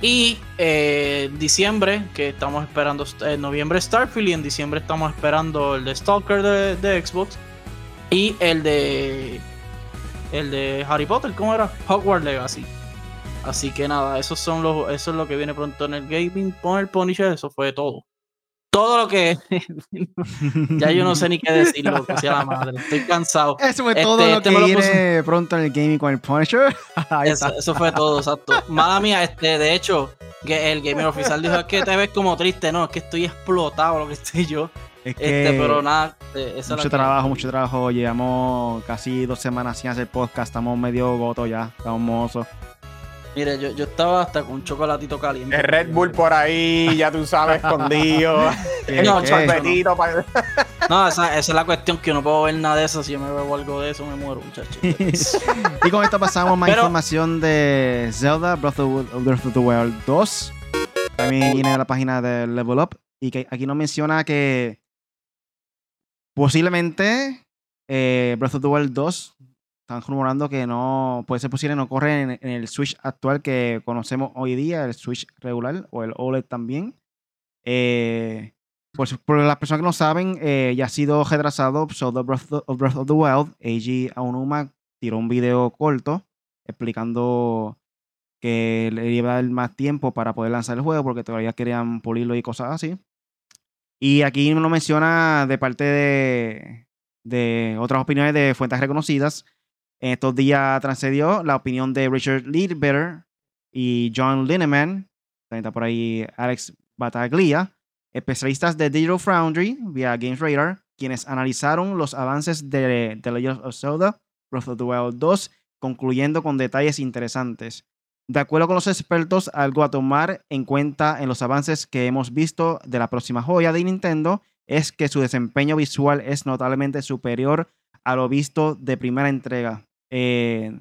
Y eh, diciembre, que estamos esperando, en noviembre Starfield y en diciembre estamos esperando el de Stalker de, Xbox y el de el de Harry Potter, ¿cómo era? Hogwarts Legacy. Así que nada, esos son los, eso es lo que viene pronto en el gaming. Pon el Punisher, eso fue todo todo lo que. ya yo no sé ni qué decir, lo que sea la madre. Estoy cansado. Eso fue todo este, lo este que viene pronto en el gaming con el Punisher. eso, fue todo, exacto. Mala mía, este, de hecho, que el gamer oficial dijo: Es que te ves como triste. No, es que estoy explotado lo que estoy yo. Es este, que este, pero nada, eh, mucho trabajo, mucho trabajo. Llevamos casi dos semanas sin hacer podcast. Estamos medio goto ya. Estamos mozos. Mire, yo, yo estaba hasta con un chocolatito caliente. El Red Bull por ahí, ya tú sabes, escondido. no, chapetito. No, esa, es la cuestión que yo no puedo ver nada de eso. Si yo me veo algo de eso, me muero, muchachos. y con esto pasamos más información de Zelda Breath of, the Wild 2. También viene a la página de Level Up. Y que aquí nos menciona que posiblemente eh, Breath of the Wild 2 están rumorando que no puede ser posible, no corre en, el Switch actual que conocemos hoy día, el Switch regular o el OLED también. Eh, por, las personas que no saben, eh, ya ha sido retrasado Zelda Breath of, Breath of the Wild. Eiji Aonuma tiró un video corto explicando que le iba a más tiempo para poder lanzar el juego porque todavía querían pulirlo y cosas así. Y aquí uno menciona de parte de, de otras opiniones de fuentes reconocidas. En estos días transcedió la opinión de Richard Leadbetter y John Lineman. También está por ahí Alex Bataglia especialistas de Digital Foundry vía Games Radar, quienes analizaron los avances de The Legend of Zelda Breath of the Wild 2, concluyendo con detalles interesantes. De acuerdo con los expertos, algo a tomar en cuenta en los avances que hemos visto de la próxima joya de Nintendo es que su desempeño visual es notablemente superior a lo visto de primera entrega. Eh,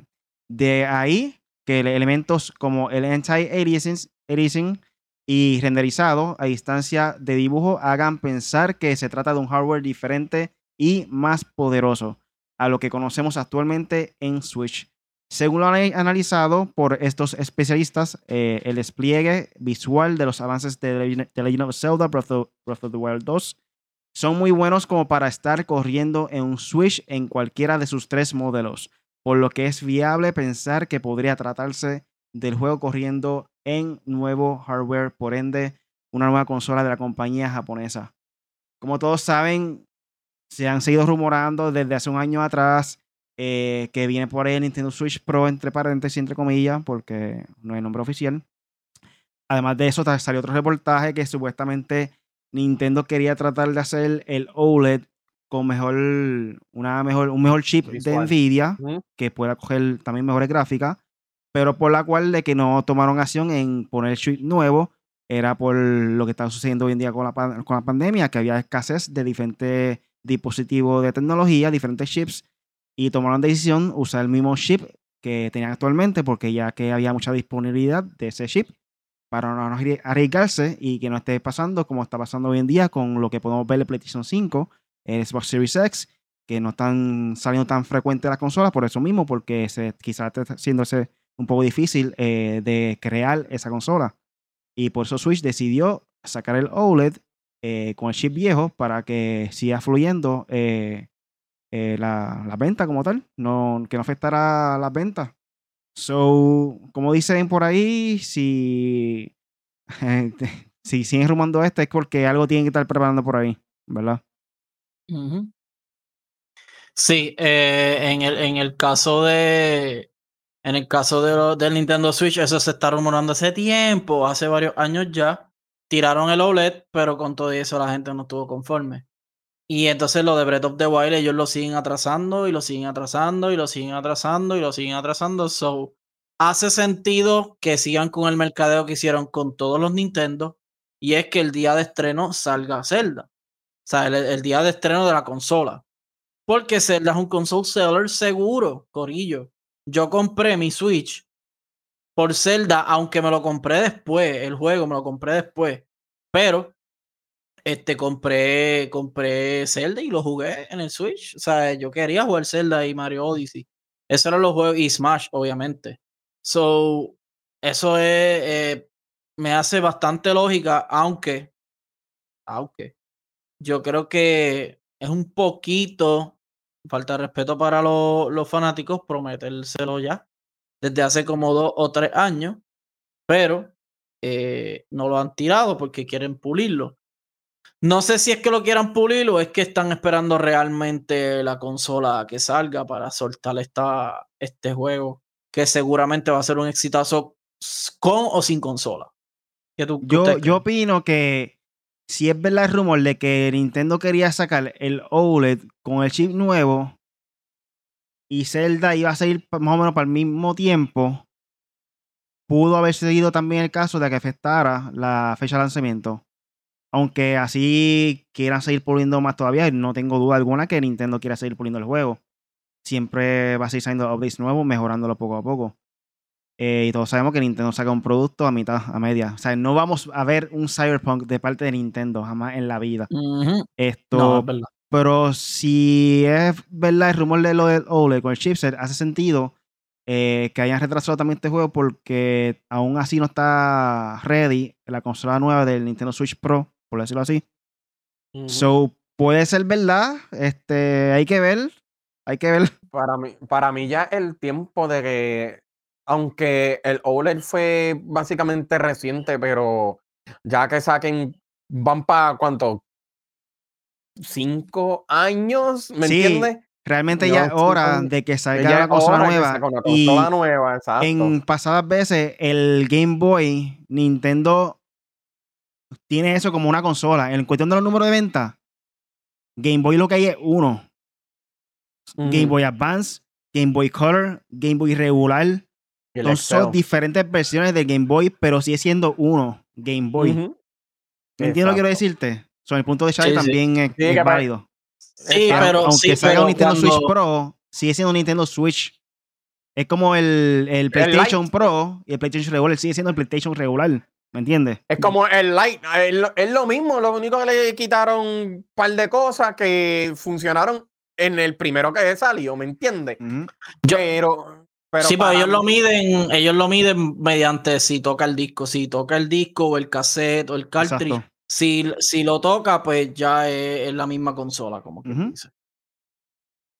de ahí que elementos como el anti-aliasing y renderizado a distancia de dibujo hagan pensar que se trata de un hardware diferente y más poderoso a lo que conocemos actualmente en Switch. Según lo analizado por estos especialistas, eh, el despliegue visual de los avances de The Legend of Zelda Breath of, the Wild 2 son muy buenos como para estar corriendo en un Switch en cualquiera de sus tres modelos, por lo que es viable pensar que podría tratarse del juego corriendo en nuevo hardware, por ende, una nueva consola de la compañía japonesa. Como todos saben, se han seguido rumorando desde hace un año atrás eh, que viene por ahí el Nintendo Switch Pro, entre paréntesis, entre comillas, porque no hay nombre oficial. Además de eso, salió otro reportaje que supuestamente Nintendo quería tratar de hacer el OLED con mejor, una mejor, un mejor chip de Nvidia que pueda coger también mejores gráficas pero por la cual de que no tomaron acción en poner el chip nuevo era por lo que está sucediendo hoy en día con la, con la pandemia, que había escasez de diferentes dispositivos de tecnología, diferentes chips, y tomaron la decisión usar el mismo chip que tenían actualmente, porque ya que había mucha disponibilidad de ese chip, para no arriesgarse y que no esté pasando como está pasando hoy en día con lo que podemos ver en PlayStation 5, el Xbox Series X, que no están saliendo tan frecuentes las consolas por eso mismo, porque se, quizás está haciéndose un poco difícil eh, de crear esa consola. Y por eso Switch decidió sacar el OLED eh, con el chip viejo para que siga fluyendo eh, la, la, venta como tal, no, que no afectara las ventas. So, como dicen por ahí, si, si siguen rumando esto es porque algo tienen que estar preparando por ahí, ¿verdad? Sí, en, el, en el caso de, en el caso de del Nintendo Switch, eso se está rumorando hace tiempo, hace varios años ya. Tiraron el OLED, pero con todo eso la gente no estuvo conforme. Y entonces lo de Breath of the Wild, ellos lo siguen atrasando y lo siguen atrasando y lo siguen atrasando y lo siguen atrasando. So, hace sentido que sigan con el mercadeo que hicieron con todos los Nintendo y es que el día de estreno salga Zelda. O sea, el, día de estreno de la consola. Porque Zelda es un console seller seguro, Corillo yo compré mi Switch por Zelda, aunque me lo compré después, el juego me lo compré después, pero este compré compré Zelda y lo jugué en el Switch, o sea, yo quería jugar Zelda y Mario Odyssey. Esos eran los juegos y Smash, obviamente. So, eso es, eh, me hace bastante lógica, aunque, aunque, yo creo que es un poquito falta de respeto para los fanáticos, prometérselo ya desde hace como dos o tres años, pero eh, no lo han tirado porque quieren pulirlo. No sé si es que lo quieran pulir o es que están esperando realmente la consola que salga para soltar esta, este juego, que seguramente va a ser un exitazo con o sin consola. yo, yo opino que si es verdad el rumor de que Nintendo quería sacar el OLED con el chip nuevo y Zelda iba a salir más o menos para el mismo tiempo, pudo haber seguido también el caso de que afectara la fecha de lanzamiento. Aunque así quieran seguir puliendo más todavía, no tengo duda alguna que Nintendo quiera seguir puliendo el juego. Siempre va a seguir saliendo updates nuevos, mejorándolo poco a poco. Eh, y todos sabemos que Nintendo saca un producto a mitad, a media. O sea, no vamos a ver un Cyberpunk de parte de Nintendo jamás en la vida. Esto, No, es verdad. pero si es verdad el rumor de lo del OLED con el chipset, hace sentido eh, que hayan retrasado también este juego porque aún así no está ready la consola nueva del Nintendo Switch Pro, por decirlo así. So, puede ser verdad. Este, hay que ver. Hay que ver. Para mí, para mí ya el tiempo de que, aunque el OLED fue básicamente reciente, pero ya que saquen, van para cuánto, cinco años, ¿me Sí, entiendes? Realmente No, ya es hora de que salga ya la consola nueva. y nueva, exacto. en pasadas veces, el Game Boy, Nintendo tiene eso como una consola. En cuestión de los números de venta, Game Boy lo que hay es uno. Game. Boy Advance, Game Boy Color, Game Boy regular. Son, diferentes versiones del Game Boy, pero sigue siendo uno, Game Boy. ¿Me entiendes lo que quiero decirte? Sobre el punto de Charlie Sí, sí. también es, Sí, válido. Sí, Exacto. pero Aunque sí, salga pero un Nintendo cuando- Switch Pro, sigue siendo un Nintendo Switch. Es como el, el PlayStation. Pro y el PlayStation regular sigue siendo el PlayStation regular. ¿Me entiendes? Es como el Lite, es lo, es lo mismo, lo único que le quitaron un par de cosas que funcionaron en el primero que salió, ¿me entiendes? Pero, pero sí, pero ellos lo miden, ellos lo miden mediante si toca el disco, si toca el disco o el cassette o el cartridge. Si, si lo toca, pues ya es, es la misma consola, como que Ujú. dice.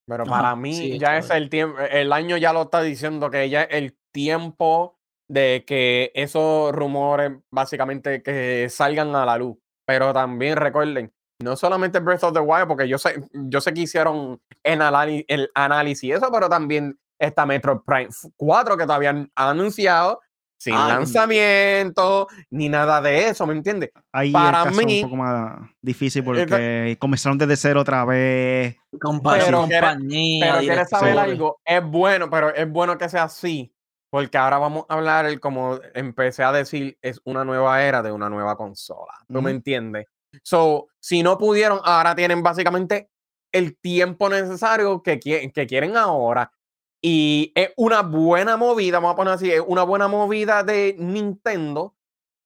Pero Ajá, para mí sí, ya es el tiempo, el año ya lo está diciendo que ya es el tiempo de que esos rumores básicamente que salgan a la luz. Pero también recuerden, no solamente Breath of the Wild, porque yo sé, yo sé que hicieron el, el análisis y eso, pero también está Metro Prime 4 que todavía han anunciado sin Ay. lanzamiento ni nada de eso, ¿me entiendes? Ahí Para el caso es mí- un poco más difícil porque comenzaron desde cero otra vez. Compa- Pero compañía, Pero quieres saber algo, es bueno, pero es bueno que sea así, porque ahora vamos a hablar, el, como empecé a decir, es una nueva era de una nueva consola. ¿Tú me entiendes? So, si no pudieron, ahora tienen básicamente el tiempo necesario que, qui- que quieren ahora. Y es una buena movida, vamos a poner así, es una buena movida de Nintendo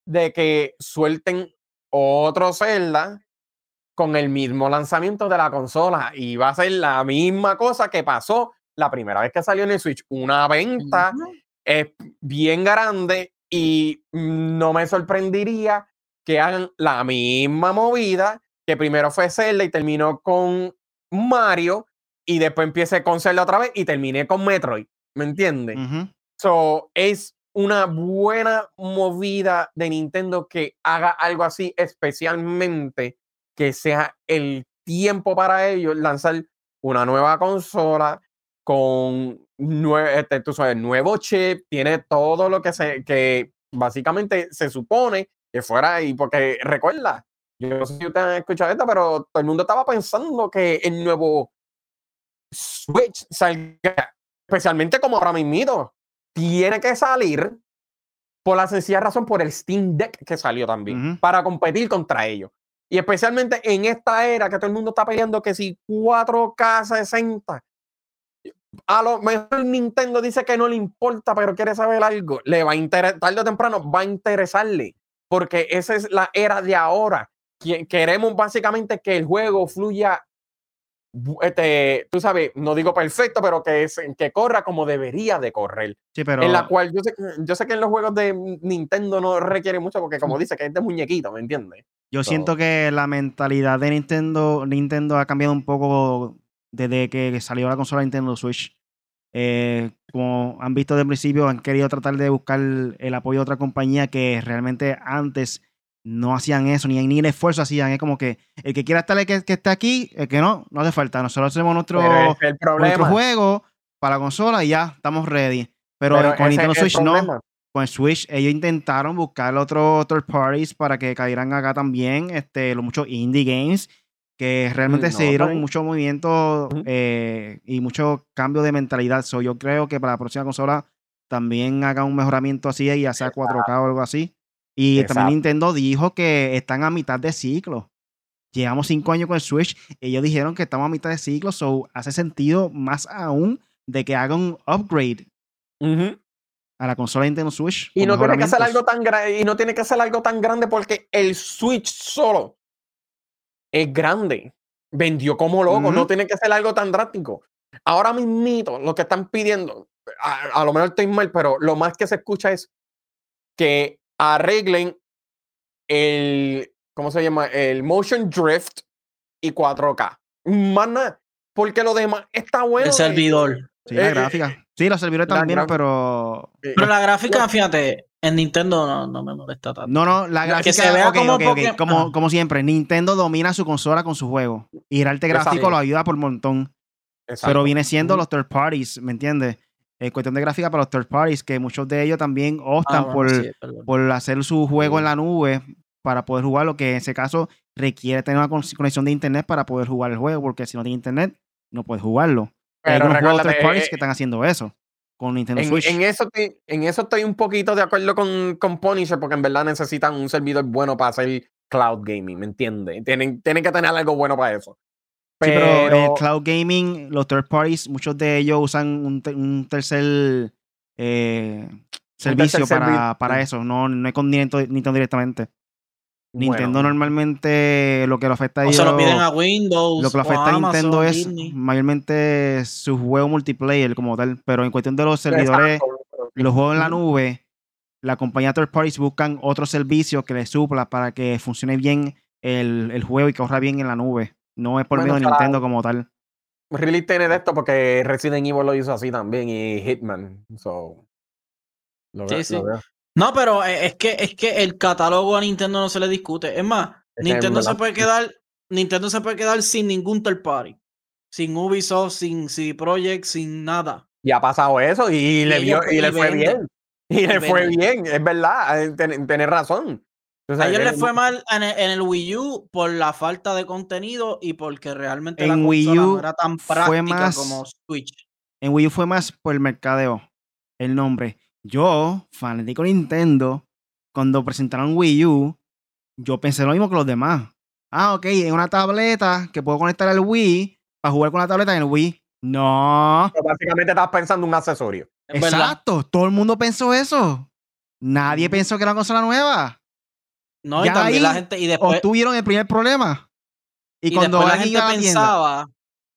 de que suelten otro Zelda con el mismo lanzamiento de la consola y va a ser la misma cosa que pasó la primera vez que salió en el Switch. Una venta es bien grande y no me sorprendería que hagan la misma movida que primero fue Zelda y terminó con Mario y después empiece con Zelda otra vez y terminé con Metroid. ¿Me entiendes? Ujú. So, es una buena movida de Nintendo que haga algo así, especialmente que sea el tiempo para ellos lanzar una nueva consola con nue- este, tú sabes, nuevo chip, tiene todo lo que se que básicamente se supone que fuera ahí, porque recuerda, yo no sé si ustedes han escuchado esto, pero todo el mundo estaba pensando que el nuevo Switch salga, especialmente como ahora mismo, tiene que salir por la sencilla razón por el Steam Deck que salió también, para competir contra ellos. Y especialmente en esta era que todo el mundo está peleando que si 4K 60. A lo mejor Nintendo dice que no le importa, pero quiere saber algo. Le va a interesar, tarde o temprano va a interesarle. Porque esa es la era de ahora. Que- Queremos básicamente que el juego fluya, este, tú sabes, no digo perfecto, pero que, es, que corra como debería de correr Sí, pero en la cual yo sé, yo sé que en los juegos de Nintendo no requiere mucho porque como dice que es de muñequito, ¿me entiendes? yo so- siento que la mentalidad de Nintendo, Nintendo ha cambiado un poco desde que salió la consola Nintendo Switch. Eh, como han visto desde el principio, han querido tratar de buscar el apoyo de otra compañía que realmente antes no hacían eso, ni, ni el esfuerzo hacían. Es como que el que quiera estar, el que, que esté aquí, el que no, no hace falta. Nosotros hacemos nuestro, nuestro juego para la consola y ya, estamos ready. Pero, Pero con Nintendo Switch no. Con el Switch, ellos intentaron buscar otros third parties para que cayeran acá también, este, los muchos indie games, que realmente Mm, se dieron mucho movimiento eh, y mucho cambio de mentalidad. So, yo creo que para la próxima consola también haga un mejoramiento así, ya sea 4K o algo así. Y Exacto. también Nintendo dijo que están a mitad de ciclo. Llevamos cinco años con el Switch. Ellos dijeron que estamos a mitad de ciclo, so hace sentido más aún de que hagan un upgrade a la consola de Nintendo Switch. Y no tiene que hacer algo tan grande. Y no tiene que hacer algo tan grande porque el Switch solo es grande. Vendió como loco. No tiene que ser algo tan drástico. Ahora mismito, lo que están pidiendo, a, a lo mejor estoy mal, pero lo más que se escucha es que arreglen el, ¿cómo se llama? El motion drift y 4K. Más nada. Porque lo demás está bueno. El eh, servidor. Sí, la Eh, gráfica. Sí, los servidores la también, pero. eh, Pero la gráfica, fíjate, en Nintendo no, no me molesta tanto. No, no, la Que gráfica. se vea ok, como ok, ok, Pokémon- Como, siempre, Nintendo domina su consola con su juego. Y el arte gráfico Exacto. lo ayuda por un montón. exacto. Pero viene siendo los third parties, ¿me entiendes? En cuestión de gráfica para los third parties, que muchos de ellos también Ah, optan bueno, por, sí, por hacer su juego en la nube para poder jugar, lo que en ese caso requiere tener una con- conexión de internet para poder jugar el juego, porque si no tiene internet, no puedes jugarlo. Hay Pero juegos recuérdate, third parties eh, que están haciendo eso con Nintendo En, Switch. en eso estoy, en eso estoy un poquito de acuerdo con, con Punisher, porque en verdad necesitan un servidor bueno para hacer cloud gaming, ¿me entiendes? Tienen, tienen que tener algo bueno para eso. Sí, pero el Pero, cloud gaming, los third parties, muchos de ellos usan un, te- un tercer eh, servicio tercer para, servi- para mm. eso. No, no es con Nintendo, Nintendo directamente. Nintendo bueno, normalmente lo que le afecta a O ellos, se lo piden a Windows. lo que le o afecta a Amazon, Nintendo es Disney. mayormente su juego multiplayer como tal. Pero en cuestión de los servidores, exacto, los juegos en la nube, la compañía third parties buscan otros servicios que les supla para que funcione bien el, el juego y corra bien en la nube. No es por Bueno, medio de para- Nintendo como tal. Really tiene de esto porque Resident Evil lo hizo así también y Hitman. So, lo Sí, veo- sí. lo veo. No, pero e- es que, es que el catálogo a Nintendo no se le discute. Es más, Es que en Nintendo se puede quedar, Nintendo se puede quedar sin ningún third party. Sin Ubisoft, sin CD Projekt, sin nada. Y ha pasado eso y, le, vio- y y le fue bien. Y le fue bien, es verdad, eh, ten- tenés razón. Tú A sabes, ellos que- les fue mal en el, en el Wii U por la falta de contenido y porque realmente la En Wii consola U no era tan fue práctica más- como Switch. En Wii U fue más por el mercadeo, el nombre. Yo, fanático de Nintendo, cuando presentaron Wii U, yo pensé lo mismo que los demás. Ah, ok, es una tableta que puedo conectar al Wii para jugar con la tableta en el Wii. No, Pero Básicamente estás pensando un accesorio. Exacto, todo el mundo pensó eso. Nadie pensó que era una consola nueva. No, y Ya también ahí la gente, y después, Obtuvieron el primer problema. Y, y cuando después la gente a la pensaba,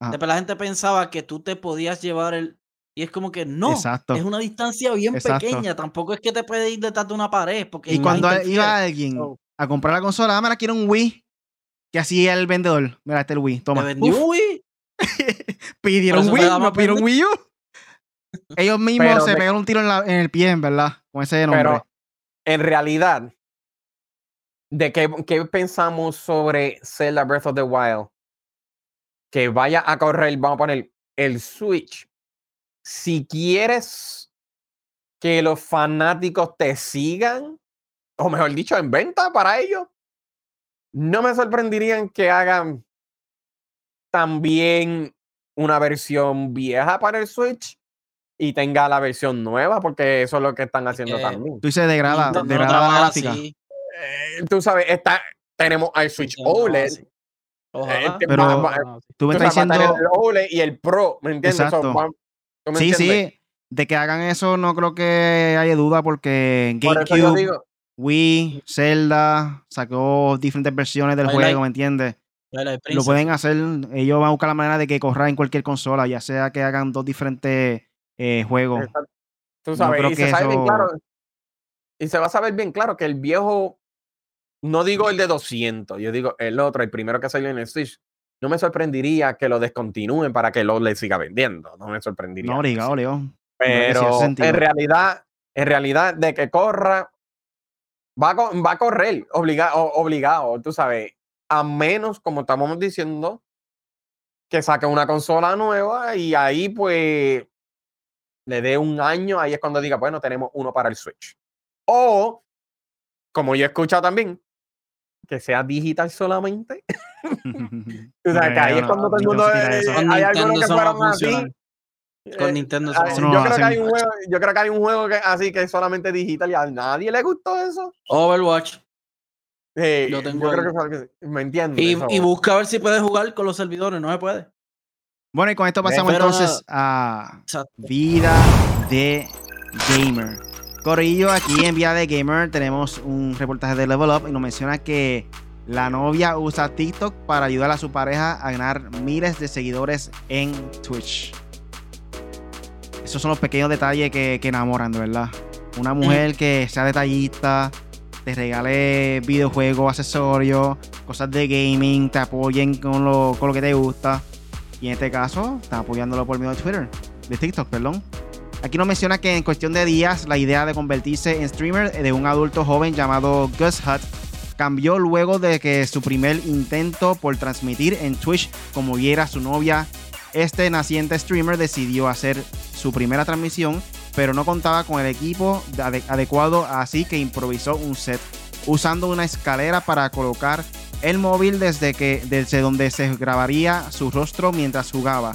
Ajá. después la gente pensaba que tú te podías llevar el. Y es como que no, Exacto. es una distancia bien Exacto. pequeña. Tampoco es que te puedes ir detrás de una pared. Porque Y ya cuando iba alguien a comprar la consola, ah, me la quiero un Wii. Que hacía el vendedor. Mira, este es el Wii. te Toma. vendió Uf, un Wii. pidieron Wii, te más pidieron. Wii U. Ellos mismos Pero se de- pegaron un tiro en, la- en el pie, en verdad, con ese nombre. Pero en realidad, ¿de qué, qué pensamos sobre Zelda Breath of the Wild? Que vaya a correr, vamos a poner el Switch. Si quieres que los fanáticos te sigan, o mejor dicho, en venta para ellos, no me sorprenderían que hagan también una versión vieja para el Switch y tenga la versión nueva, porque eso es lo que están haciendo también. Tú dices degrada, no degrada la trabaja gráfica. así, Eh, tú sabes, está, tenemos al Switch OLED. así. Ojalá. te- Pero- va- va- No, sí. Tú me tú estás diciendo. el OLED y el Pro, ¿me entiendes? Exacto. va- ¿tú me Sí, entiendes? sí. De que hagan eso, no creo que haya duda, porque GameCube, Wii, Zelda, sacó diferentes versiones del Twilight juego, ¿me entiendes? Lo pueden hacer, ellos van a buscar la manera de que corra en cualquier consola, ya sea que hagan dos diferentes eh, juegos. exacto. tú No sabes, creo y que se sabe bien claro, y se va a saber bien claro que el viejo, no digo el de 200, yo digo el otro, el primero que salió en el Switch, no me sorprendería que lo descontinúen para que lo le siga vendiendo, no me sorprendería. No, que sí Pero en realidad, en realidad, de que corra, va a, va a correr obligado, obligado, tú sabes, a menos, como estamos diciendo, que saque una consola nueva y ahí pues le dé un año, ahí es cuando diga, bueno, tenemos uno para el Switch. O, como yo he escuchado también, que sea digital solamente. Tú sabes, que ahí es No, cuando todo el Nintendo mundo... eh, eh, hay Nintendo algunos que no fueron así. funcionar. Con Nintendo no yo, creo que hay un juego, yo creo que hay un juego que, así que es solamente digital y a nadie le gustó eso. Overwatch. Sí, Yo creo que fue algo que- ¿Me entiendes? Y, busca a ver si puede jugar con los servidores. No se puede. Bueno, y con esto pasamos Pero- entonces a. Vida de Gamer. Corrillo, aquí en Vida de Gamer tenemos un reportaje de Level Up y nos menciona que la novia usa TikTok para ayudar a su pareja a ganar miles de seguidores en Twitch. Esos son los pequeños detalles que, que enamoran, de verdad. Una mujer que sea detallista, te regale videojuegos, accesorios, cosas de gaming, te apoyen con lo, con lo que te gusta. Y en este caso, está apoyándolo por medio de Twitter, de TikTok, perdón. Aquí nos menciona que en cuestión de días, la idea de convertirse en streamer de un adulto joven llamado Gus Hut cambió luego de que su primer intento por transmitir en Twitch como viera su novia. Este naciente streamer decidió hacer su primera transmisión, pero no contaba con el equipo ade- adecuado, así que improvisó un set usando una escalera para colocar el móvil desde, que, desde donde se grabaría su rostro mientras jugaba.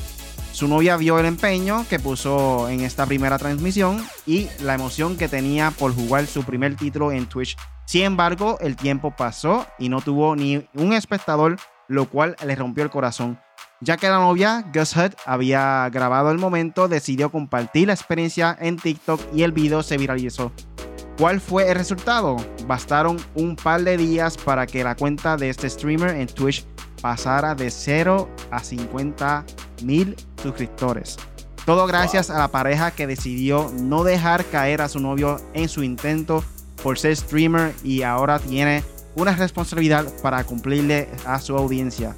Su novia vio el empeño que puso en esta primera transmisión y la emoción que tenía por jugar su primer título en Twitch. Sin embargo, el tiempo pasó y no tuvo ni un espectador, lo cual le rompió el corazón. Ya que la novia, Gus Hut, había grabado el momento, decidió compartir la experiencia en TikTok y el video se viralizó. ¿Cuál fue el resultado? Bastaron un par de días para que la cuenta de este streamer en Twitch pasara de 0 a 50 mil suscriptores. Todo gracias a la pareja que decidió no dejar caer a su novio en su intento por ser streamer y ahora tiene una responsabilidad para cumplirle a su audiencia.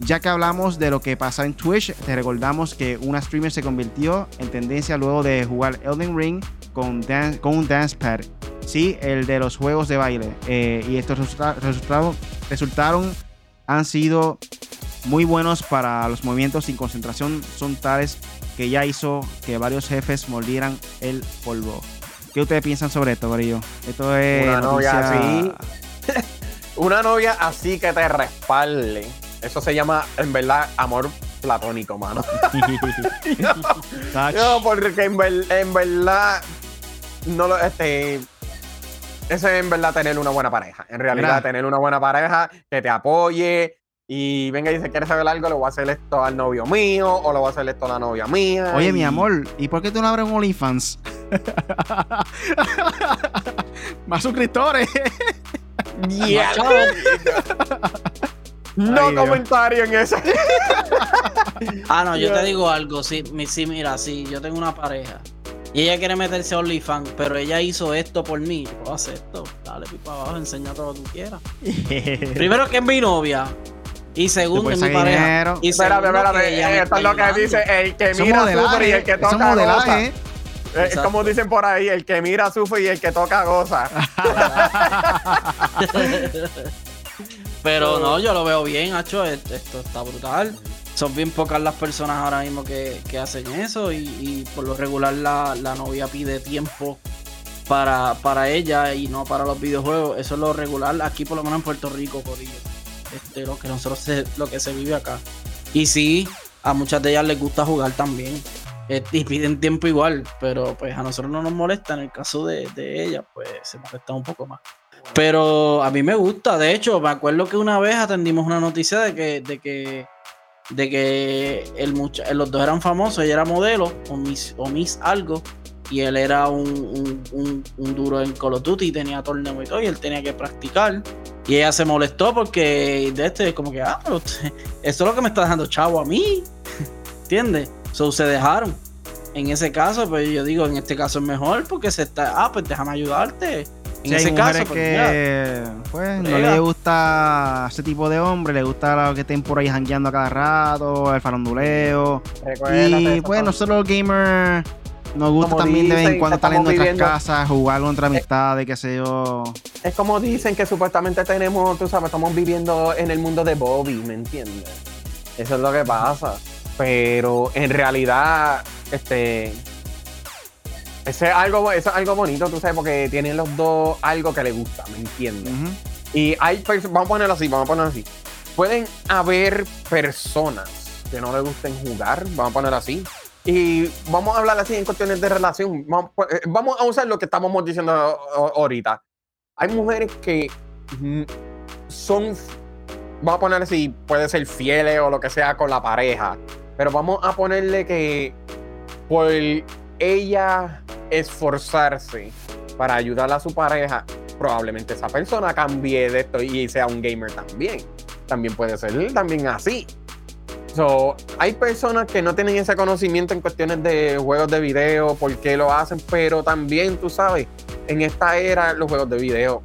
Ya que hablamos de lo que pasa en Twitch, te recordamos que una streamer se convirtió en tendencia luego de jugar Elden Ring con, dan- con un dance pad. Sí, el de los juegos de baile. Eh, y estos resulta- resultados resultaron han sido muy buenos para los movimientos sin concentración. Son tales que ya hizo que varios jefes mordieran el polvo. ¿Qué ustedes piensan sobre esto, Corillo? Esto es Una novia noticia- Una novia así que te respalde. Eso se llama, en verdad, amor platónico, mano. No, porque en, ver- en verdad, no lo, este, eso es en verdad tener una buena pareja. En realidad, tener una buena pareja que te apoye y venga y dice, ¿quieres saber algo? Le voy a hacer esto al novio mío o le voy a hacer esto a la novia mía. Oye, y- mi amor, ¿y por qué tú no abres un OnlyFans? Más suscriptores. Yeah. Ay, no Dios. comentario en eso. Ah, no, yo te digo algo. Sí, mira, sí, yo tengo una pareja. Y ella quiere meterse a OnlyFans, pero ella hizo esto por mí. Yo puedo hacer esto. Dale, pipa abajo, enseña todo lo que tú quieras. Primero que es mi novia. Y segundo, mi pareja. dinero. Y ella me Esto es lo que dice el que Eso mira sufre y el que toca goza. modelaje. Eh, Es como dicen por ahí, el que mira sufre y el que toca goza. Pero no, yo lo veo bien, Hacho. Esto está brutal. Son bien pocas las personas ahora mismo que, que hacen eso. Y, y por lo regular la, la novia pide tiempo para, para ella y no para los videojuegos. Eso es lo regular aquí, por lo menos en Puerto Rico, Corillo. Este, lo que nosotros se- lo que se vive acá. Y sí, a muchas de ellas les gusta jugar también. Este, y piden tiempo igual, pero pues a nosotros no nos molesta. En el caso de, de ella, pues se molesta un poco más. Pero a mí me gusta. De hecho, me acuerdo que una vez atendimos una noticia de que, de que, de que el mucha- los dos eran famosos. Ella era modelo, o Miss, o Miss algo. Y él era un- un duro en Call of Duty, tenía torneo y todo, y él tenía que practicar. Y ella se molestó porque de este, como que, ah, pero usted- esto es lo que me está dejando chavo a mí. ¿Entiendes? So se dejaron. En ese caso, pues yo digo, en este caso es mejor porque se está, ah, pues déjame ayudarte. En Sí, hay ese caso, pues, que pues, no le gusta ese tipo de hombre, le gusta lo que estén por ahí jangueando a cada rato, el faranduleo. Y pues nosotros los gamers nos gusta Como también de vez en cuando estar en nuestras viviendo- casas, jugar contra amistades, qué sé yo. Es como dicen que supuestamente tenemos, tú sabes, estamos viviendo en el mundo de Bobby, ¿me entiendes? Eso es lo que pasa. Pero en realidad, este. Ese es algo, eso es algo bonito, tú sabes, porque tienen los dos algo que les gusta, ¿me entiendes? Y hay personas, vamos a ponerlo así, vamos a ponerlo así. Pueden haber personas que no les gusten jugar, vamos a ponerlo así. Y vamos a hablar así en cuestiones de relación. Vamos, pues, eh, vamos a usar lo que estamos diciendo ahorita. Hay mujeres que mm, son, vamos a ponerle si puede ser fieles o lo que sea con la pareja, pero vamos a ponerle que por ella esforzarse para ayudar a su pareja, probablemente esa persona cambie de esto y sea un gamer también. También puede ser también así. So, hay personas que no tienen ese conocimiento en cuestiones de juegos de video, por qué lo hacen, pero también, tú sabes, en esta era los juegos de video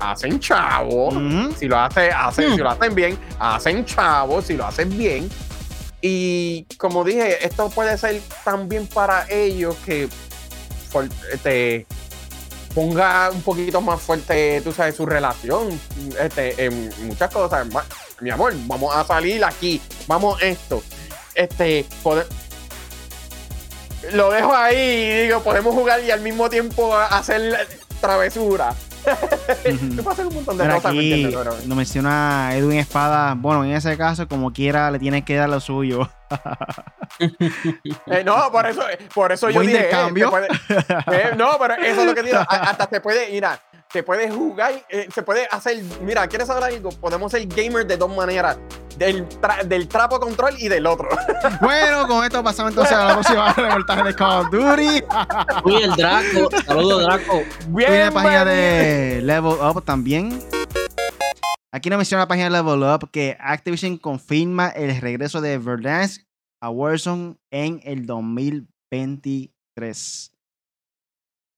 hacen chavos. Si lo hace, hacen, si lo hacen bien, hacen chavos, si lo hacen bien. Y como dije, esto puede ser también para ellos que este, ponga un poquito más fuerte, tú sabes, su relación este, en muchas cosas. Mi amor, vamos a salir aquí, vamos esto. Este, lo dejo ahí y digo, podemos jugar y al mismo tiempo hacer travesura. un montón de cosas, aquí Nos menciona Edwin Espada. Bueno, en ese caso, como quiera, le tienes que dar lo suyo. Eh, no, por eso, por eso yo dije. Eh, eh, no, pero eso es lo que digo. Hasta te puede, mira, se puede jugar, se puede hacer. Mira, ¿quieres saber algo? Podemos ser gamers de dos maneras: del, del trapo control y del otro. bueno, con esto pasamos entonces a la próxima reportaje de Call of Duty. Uy, el Draco. Saludos, Draco. Bien. la página de Level Up también. Aquí nos menciona la página de Level Up que Activision confirma el regreso de Verdansk a Warzone en el 2023.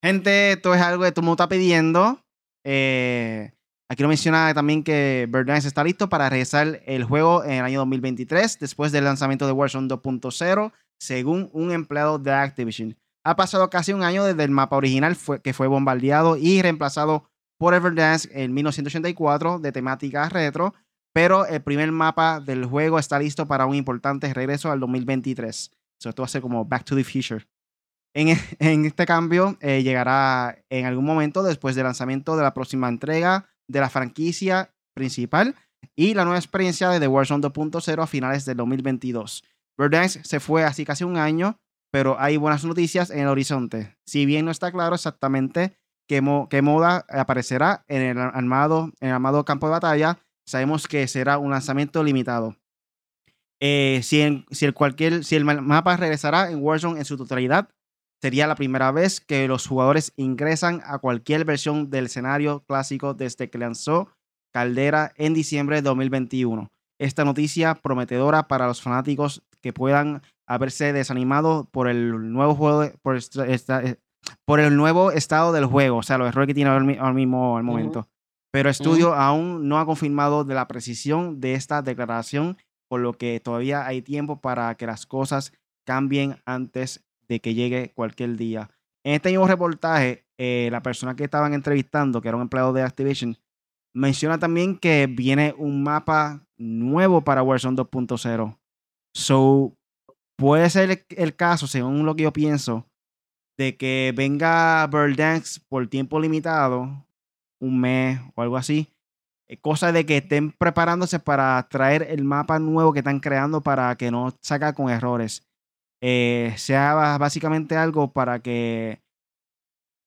Gente, esto es algo que todo el mundo está pidiendo. Eh, aquí nos menciona también que Verdansk está listo para regresar el juego en el año 2023 después del lanzamiento de Warzone 2.0, según un empleado de Activision. Ha pasado casi un año desde el mapa original que fue bombardeado y reemplazado por Everdansk en 1984 de temática retro, pero el primer mapa del juego está listo para un importante regreso al 2023. esto va a ser como Back to the Future. En, en este cambio eh, llegará en algún momento después del lanzamiento de la próxima entrega de la franquicia principal y la nueva experiencia de The Warzone 2.0 a finales del 2022. Verdansk se fue así casi un año, pero hay buenas noticias en el horizonte. Si bien no está claro exactamente qué, moda aparecerá en el, armado, en el armado campo de batalla, sabemos que será un lanzamiento limitado. Eh, si, el cualquier, si el mapa regresará en Warzone en su totalidad, sería la primera vez que los jugadores ingresan a cualquier versión del escenario clásico desde que lanzó Caldera en diciembre de 2021. Esta noticia prometedora para los fanáticos que puedan haberse desanimado por el nuevo juego, por, eh, por el nuevo estado del juego, o sea, los errores que tiene ahora mismo al momento. Pero estudio aún no ha confirmado de la precisión de esta declaración, por lo que todavía hay tiempo para que las cosas cambien antes de que llegue cualquier día. En este mismo reportaje, eh, la persona que estaban entrevistando, que era un empleado de Activision, menciona también que viene un mapa nuevo para Warzone 2.0. So, puede ser el, caso, según lo que yo pienso, de que venga Verdansk por tiempo limitado, un mes o algo así. Eh, cosa de que estén preparándose para traer el mapa nuevo que están creando para que no saca con errores. Eh, sea básicamente algo para que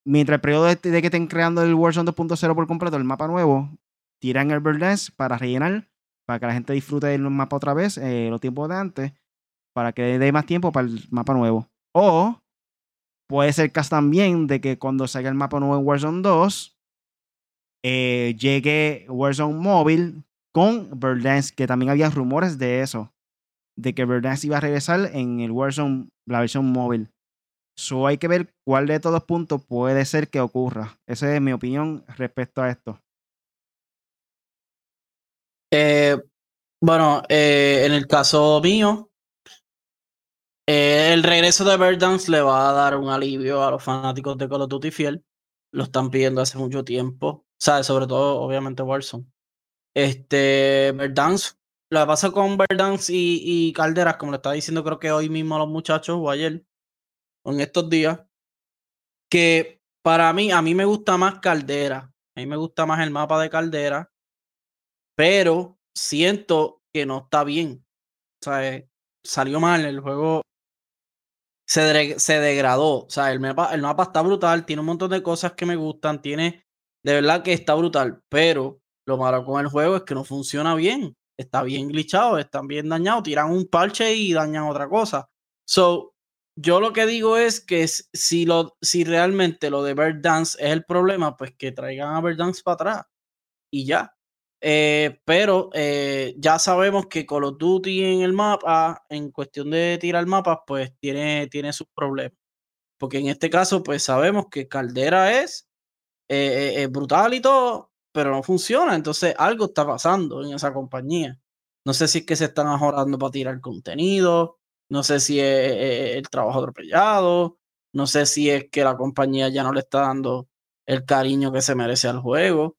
mientras el periodo de, que estén creando el Warzone 2.0 por completo, el mapa nuevo, tiran el Verdansk para rellenar, para que la gente disfrute del mapa otra vez, eh, los tiempos de antes, para que dé más tiempo para el mapa nuevo. O puede ser caso también de que cuando salga el mapa nuevo en Warzone 2, eh, llegue Warzone móvil con Verdansk, que también había rumores de eso, de que Verdansk iba a regresar en el Warzone, la versión móvil. So hay que ver cuál de todos puntos puede ser que ocurra. Esa es mi opinión respecto a esto. Eh, bueno, eh, en el caso mío, el regreso de Verdansk le va a dar un alivio a los fanáticos de Call of Duty Fiel. Lo están pidiendo hace mucho tiempo. ¿sabes? Sobre todo, obviamente, Warzone. Este, Verdansk, lo que pasa con Verdansk y, y Calderas, como le estaba diciendo, creo que hoy mismo a los muchachos o ayer, o en estos días, que para mí, a mí me gusta más Caldera, a mí me gusta más el mapa de Caldera, pero siento que no está bien. O sea, salió mal el juego. se, se degradó. O sea, el mapa, el mapa está brutal, tiene un montón de cosas que me gustan, tiene, de verdad que está brutal, pero lo malo con el juego es que no funciona bien. Está bien glitchado, están bien dañados, tiran un parche y dañan otra cosa. So, yo lo que digo es que si, lo, si realmente lo de Bird Dance es el problema, pues que traigan a Bird Dance para atrás y ya. Eh, pero eh, ya sabemos que Call of Duty en el mapa, en cuestión de tirar mapas, pues tiene, tiene sus problemas. Porque en este caso, pues sabemos que Caldera es eh, brutal y todo, pero no funciona. Entonces algo está pasando en esa compañía. No sé si es que se están ahorrando para tirar contenido, no sé si es el trabajo atropellado, no sé si es que la compañía ya no le está dando el cariño que se merece al juego.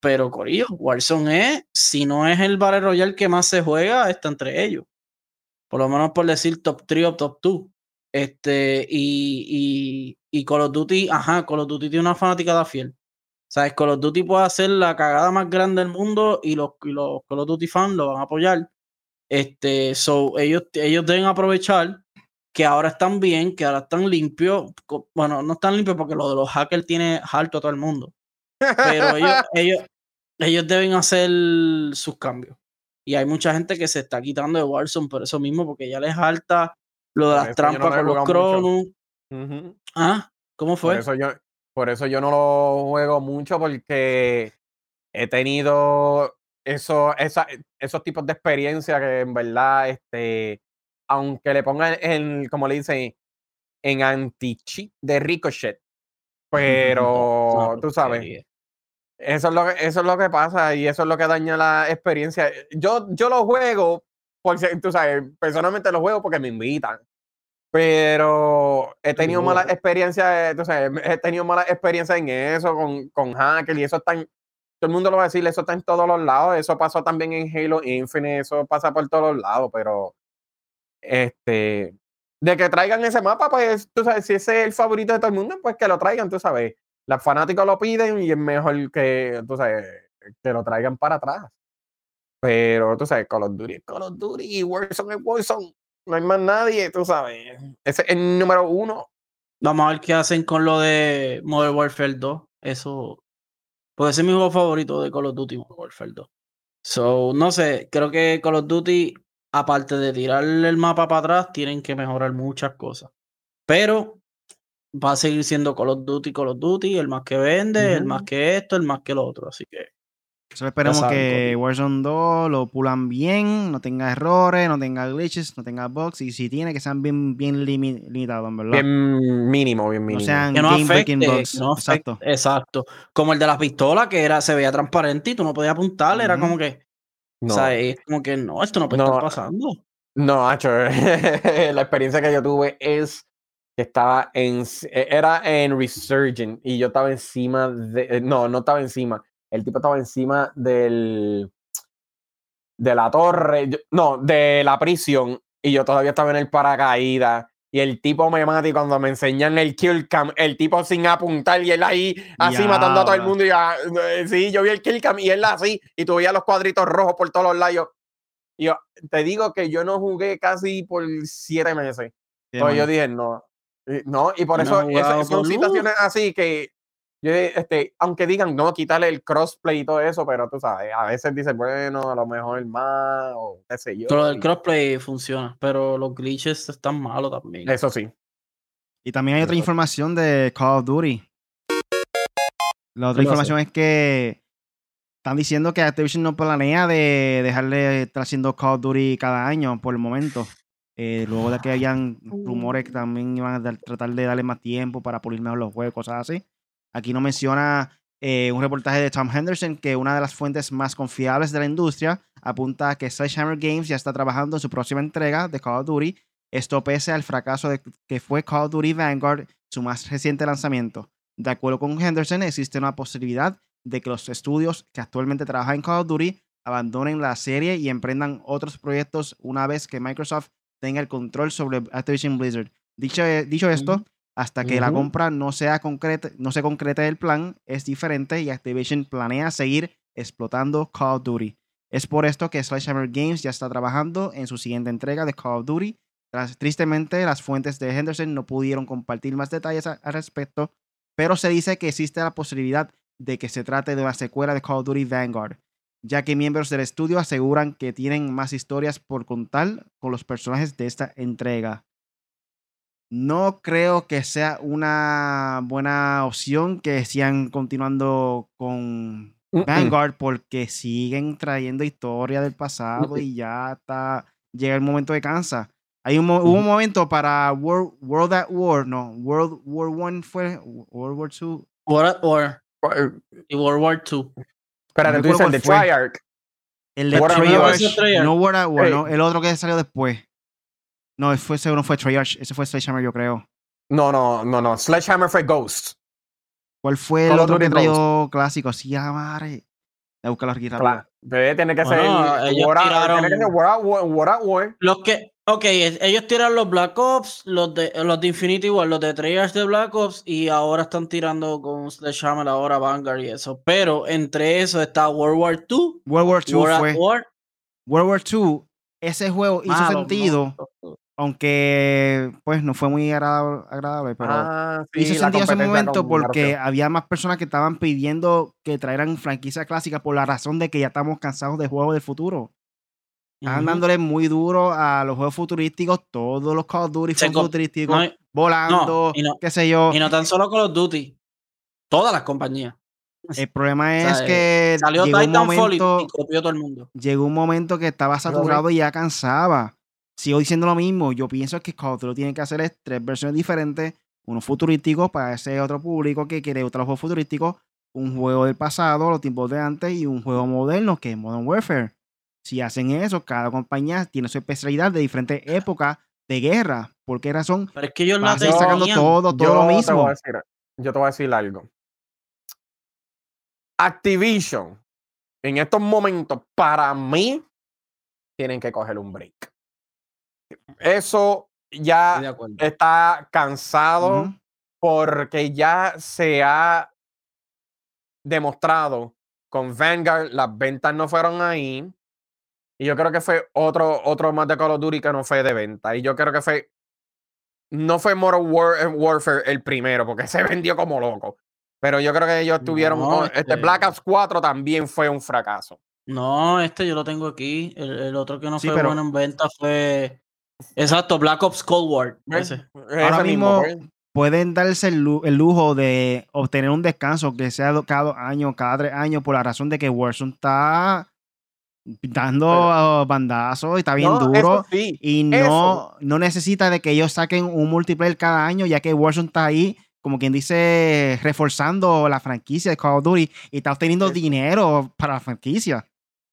Pero Corillo, Warzone es, si no es el Battle Royale que más se juega, está entre ellos. Por lo menos por decir top 3 o top 2. Este, y, y, y Call of Duty, ajá, Call of Duty tiene una fanática de fiel. ¿Sabes? Call of Duty puede hacer la cagada más grande del mundo y los, y los Call of Duty fans lo van a apoyar. Este, so, ellos, ellos deben aprovechar que ahora están bien, que ahora están limpios. Bueno, no están limpios porque lo de los hackers tiene harto a todo el mundo. Pero ellos, ellos, ellos deben hacer sus cambios. Y hay mucha gente que se está quitando de Warzone por eso mismo, porque ya les alta lo de las trampas con los cronos. Ah, ¿cómo fue? Por eso, yo, por eso yo no lo juego mucho, porque he tenido eso, esa, esos tipos de experiencia que en verdad, este, aunque le pongan en, como le dicen, en anti-cheat de Ricochet, pero tú sabes, eso es, lo que, eso es lo que pasa y eso es lo que daña la experiencia. Yo, yo lo juego, por, tú sabes, personalmente lo juego porque me invitan. Pero he tenido malas experiencias, tú sabes, he tenido malas experiencias en eso, con, con hacker y eso está en, todo el mundo lo va a decir, eso está en todos los lados, eso pasó también en Halo Infinite, eso pasa por todos los lados, pero este, de que traigan ese mapa, pues tú sabes, si ese es el favorito de todo el mundo, pues que lo traigan, tú sabes. Los fanáticos lo piden y es mejor que, tú sabes, que lo traigan para atrás. Pero tú sabes, Call of Duty Call of Duty, Warzone es Warzone. No hay más nadie, tú sabes. Ese es el número uno. Vamos a ver qué hacen con lo de Modern Warfare 2. Eso. Puede ser mi juego favorito de Call of Duty, Modern Warfare 2. So, no sé, creo que Call of Duty, aparte de tirar el mapa para atrás, tienen que mejorar muchas cosas. Pero va a seguir siendo Call of Duty, Call of Duty, el más que vende, el más que esto, el más que lo otro. Así que. Solo esperemos que Warzone 2 lo pulan bien, no tenga errores, no tenga glitches, no tenga bugs, y si tiene que sean bien, bien limitados, ¿verdad? Bien mínimo, bien mínimo. No sean que no afecte, bugs. exacto. exacto. Como el de las pistolas, que era, se veía transparente y tú no podías apuntarle, era como que. No. O sea, es como que no, esto no puede estar pasando. No, Hacho, la experiencia que yo tuve es que estaba en, era en Resurgent y yo estaba encima de, no, no estaba encima, el tipo estaba encima del, de la torre, no, de la prisión y yo todavía estaba en el paracaídas y el tipo me mata y cuando me enseñan el kill cam, el tipo sin apuntar y él ahí así matando a todo el mundo y ya, eh, sí, yo vi el kill cam y él así y tú veías los cuadritos rojos por todos los lados. Y yo te digo que yo no jugué casi por siete meses. Entonces yo dije, no, no, y por eso son situaciones así que yo, este, aunque digan, no, quitarle el crossplay y todo eso, pero tú sabes, a veces dicen, bueno, a lo mejor más, o qué sé yo. Pero el crossplay funciona, pero los glitches están malos también. Eso sí. Y también hay otra información de Call of Duty. La otra información es que están diciendo que Activision no planea de dejarle estar haciendo Call of Duty cada año por el momento. Eh, luego de que hayan rumores que también iban a tratar de darle más tiempo para pulir mejor los juegos, cosas así. Aquí no menciona eh, un reportaje de Tom Henderson que una de las fuentes más confiables de la industria apunta a que Sledgehammer Games ya está trabajando en su próxima entrega de Call of Duty. Esto pese al fracaso de que fue Call of Duty Vanguard, su más reciente lanzamiento. De acuerdo con Henderson, existe una posibilidad de que los estudios que actualmente trabajan en Call of Duty abandonen la serie y emprendan otros proyectos una vez que Microsoft tenga el control sobre Activision Blizzard. Dicho, eh, dicho esto, hasta que la compra no, sea concreta, no se concrete el plan, es diferente y Activision planea seguir explotando Call of Duty. Es por esto que Sledgehammer Games ya está trabajando en su siguiente entrega de Call of Duty, Tristemente, las fuentes de Henderson no pudieron compartir más detalles al respecto, pero se dice que existe la posibilidad de que se trate de una secuela de Call of Duty Vanguard, ya que miembros del estudio aseguran que tienen más historias por contar con los personajes de esta entrega. No creo que sea una buena opción que sigan continuando con Vanguard porque siguen trayendo historia del pasado y ya está llega el momento de cansa. Hay un, hubo un momento para World, World at War, no, World War One fue World War Two. World at War. Y World War Two. Espera, tú dices el de Triarch. El de Treyarch. No World at War, no, el otro que salió después. No, ese no fue Treyarch, ese fue Sledgehammer, yo creo. No, no, no, no. Sledgehammer fue Ghost. ¿Cuál fue el otro que trajo clásico? Sí, ya, madre. Voy a buscarlo aquí rápido. tiene que ser. ellos tiraron, tiene que ser War at War. Los que, Ok, ellos tiran los Black Ops, los de, los de Infinity War, los de Treyarch de Black Ops y ahora están tirando con Sledgehammer, ahora Vanguard y eso. Pero entre eso está World War II. World War II fue. War. World War II, ese juego hizo sentido, aunque pues no fue muy agradable, pero ah, hizo sentido ese momento porque había más personas que estaban pidiendo que traeran franquicia clásica por la razón de que ya estamos cansados de juegos del futuro. Están dándole muy duro a los juegos futurísticos, todos los Call of Duty futurísticos, volando, qué sé yo. Y no tan solo Call of Duty, todas las compañías. El problema es que salió llegó un momento, y copió todo el mundo. Llegó un momento que estaba saturado y ya cansaba. Sigo diciendo lo mismo. Yo pienso que Call of Duty tiene que hacer es tres versiones diferentes. Uno futurístico para ese otro público que quiere otro juego futurístico. Un juego del pasado, los tiempos de antes, y un juego moderno que es Modern Warfare. Si hacen eso, cada compañía tiene su especialidad de diferentes épocas de guerra. ¿Por qué razón? Pero es que ellos no sacando todo, todo lo mismo. yo te voy a decir algo. Activision, en estos momentos, para mí, tienen que coger un break. Eso ya está cansado porque ya se ha demostrado con Vanguard, las ventas no fueron ahí. Y yo creo que fue otro, otro más de Call of Duty que no fue de venta. Y yo creo que fue. No fue Modern eh, Warfare el primero, porque se vendió como loco. Pero yo creo que ellos tuvieron. este, este Black Ops 4 también fue un fracaso. No, este yo lo tengo aquí. El, otro que no fue bueno en venta fue. Exacto, Black Ops Cold War. Ahora mismo, pueden darse el, lujo de obtener un descanso que sea cada dos años, cada tres años, por la razón de que Warzone está dando bandazos y está bien duro. y no, no necesita de que ellos saquen un multiplayer cada año, ya que Warzone está ahí, como quien dice, reforzando la franquicia de Call of Duty y está obteniendo dinero para la franquicia.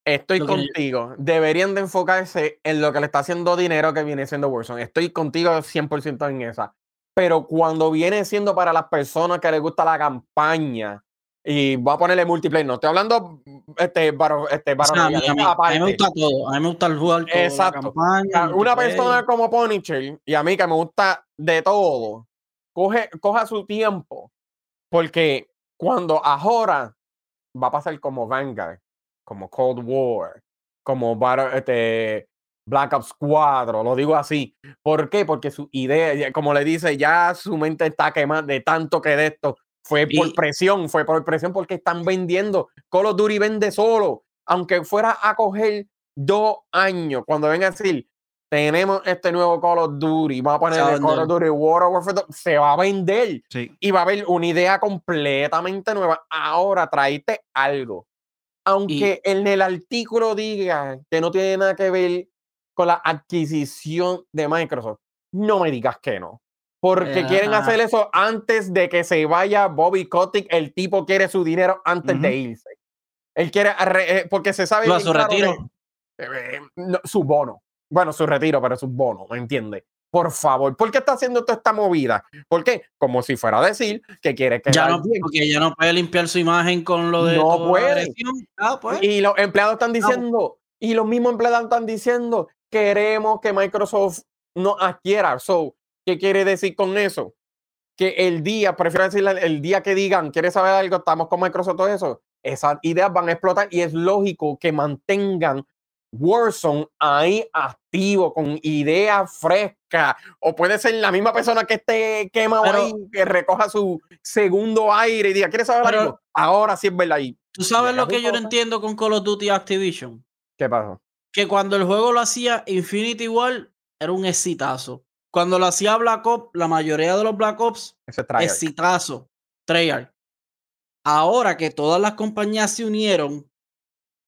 Estoy contigo. Deberían de enfocarse en lo que le está haciendo dinero que viene siendo Warzone. Estoy contigo 100% en esa. Pero cuando viene siendo para las personas que les gusta la campaña, y voy a ponerle multiplayer. No estoy hablando este, para, este, para a, mí, me gusta todo. A mí me gusta el juego. Exacto. Una persona como Punisher y a mí que me gusta de todo, coge, coja su tiempo. Porque cuando ahora va a pasar como Vanguard, como Cold War, como este, Black Ops 4, lo digo así. ¿Por qué? Porque su idea, como le dice, ya su mente está quemada de tanto que de esto fue por presión, fue por presión porque están vendiendo. Call of Duty vende solo. Aunque fuera a coger dos años, cuando venga a decir, tenemos este nuevo Call of Duty, vamos a poner el Call of Duty World of Warfare, se va a vender. Y va a haber una idea completamente nueva. Ahora traíste algo. Aunque en el artículo diga que no tiene nada que ver con la adquisición de Microsoft, no me digas que no. Porque quieren hacer eso antes de que se vaya Bobby Kotick. El tipo quiere su dinero antes de irse. Él quiere, eh, porque se sabe. su retiro. Eh, su bono. Bueno, su retiro, pero su bono, ¿me entiende? Por favor, ¿por qué está haciendo toda esta movida? ¿Por qué? Como si fuera a decir que quiere que. Ya no, porque ya no puede limpiar su imagen con lo de. No puede. Ah, pues. Y los empleados están diciendo, y los mismos empleados están diciendo, queremos que Microsoft no adquiera. So, ¿Qué quiere decir con eso? Que el día, prefiero decirle el día que digan, ¿quieres saber algo? Estamos con Microsoft, todo eso. Esas ideas van a explotar y es lógico que mantengan Warzone ahí activo, con ideas frescas, o puede ser la misma persona que esté quemado ahí, que recoja su segundo aire y diga, ¿quieres saber algo? Ahora sí es verdad ahí. ¿Tú sabes lo que yo no entiendo con Call of Duty Activision? ¿Qué pasó? Que cuando el juego lo hacía Infinity War, era un exitazo. Cuando lo hacía Black Ops, la mayoría de los Black Ops, exitazo. Treyarch. Ahora que todas las compañías se unieron,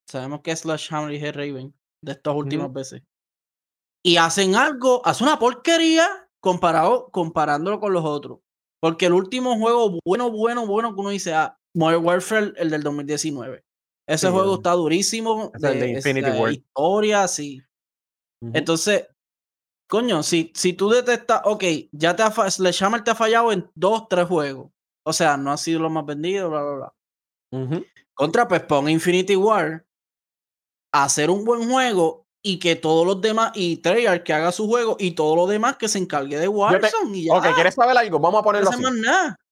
sabemos que es Sledgehammer y Raven de estas últimas veces, y hacen algo, hace una porquería comparado, comparándolo con los otros. Porque el último juego bueno, bueno, bueno que uno dice, ah, Modern Warfare, el del 2019. Ese juego está durísimo. de, Infinity War. Historia, sí. Entonces, coño, si, si tú detectas, ok, ya te ha, Sledgehammer te ha fallado en dos, tres juegos. O sea, no ha sido lo más vendido, bla, bla, bla. Contra, pues pon Infinity War hacer un buen juego y que todos los demás, y Treyarch que haga su juego y todo lo demás que se encargue de Warzone. y ya. Ok, ¿quieres saber algo? Vamos a ponerlo así.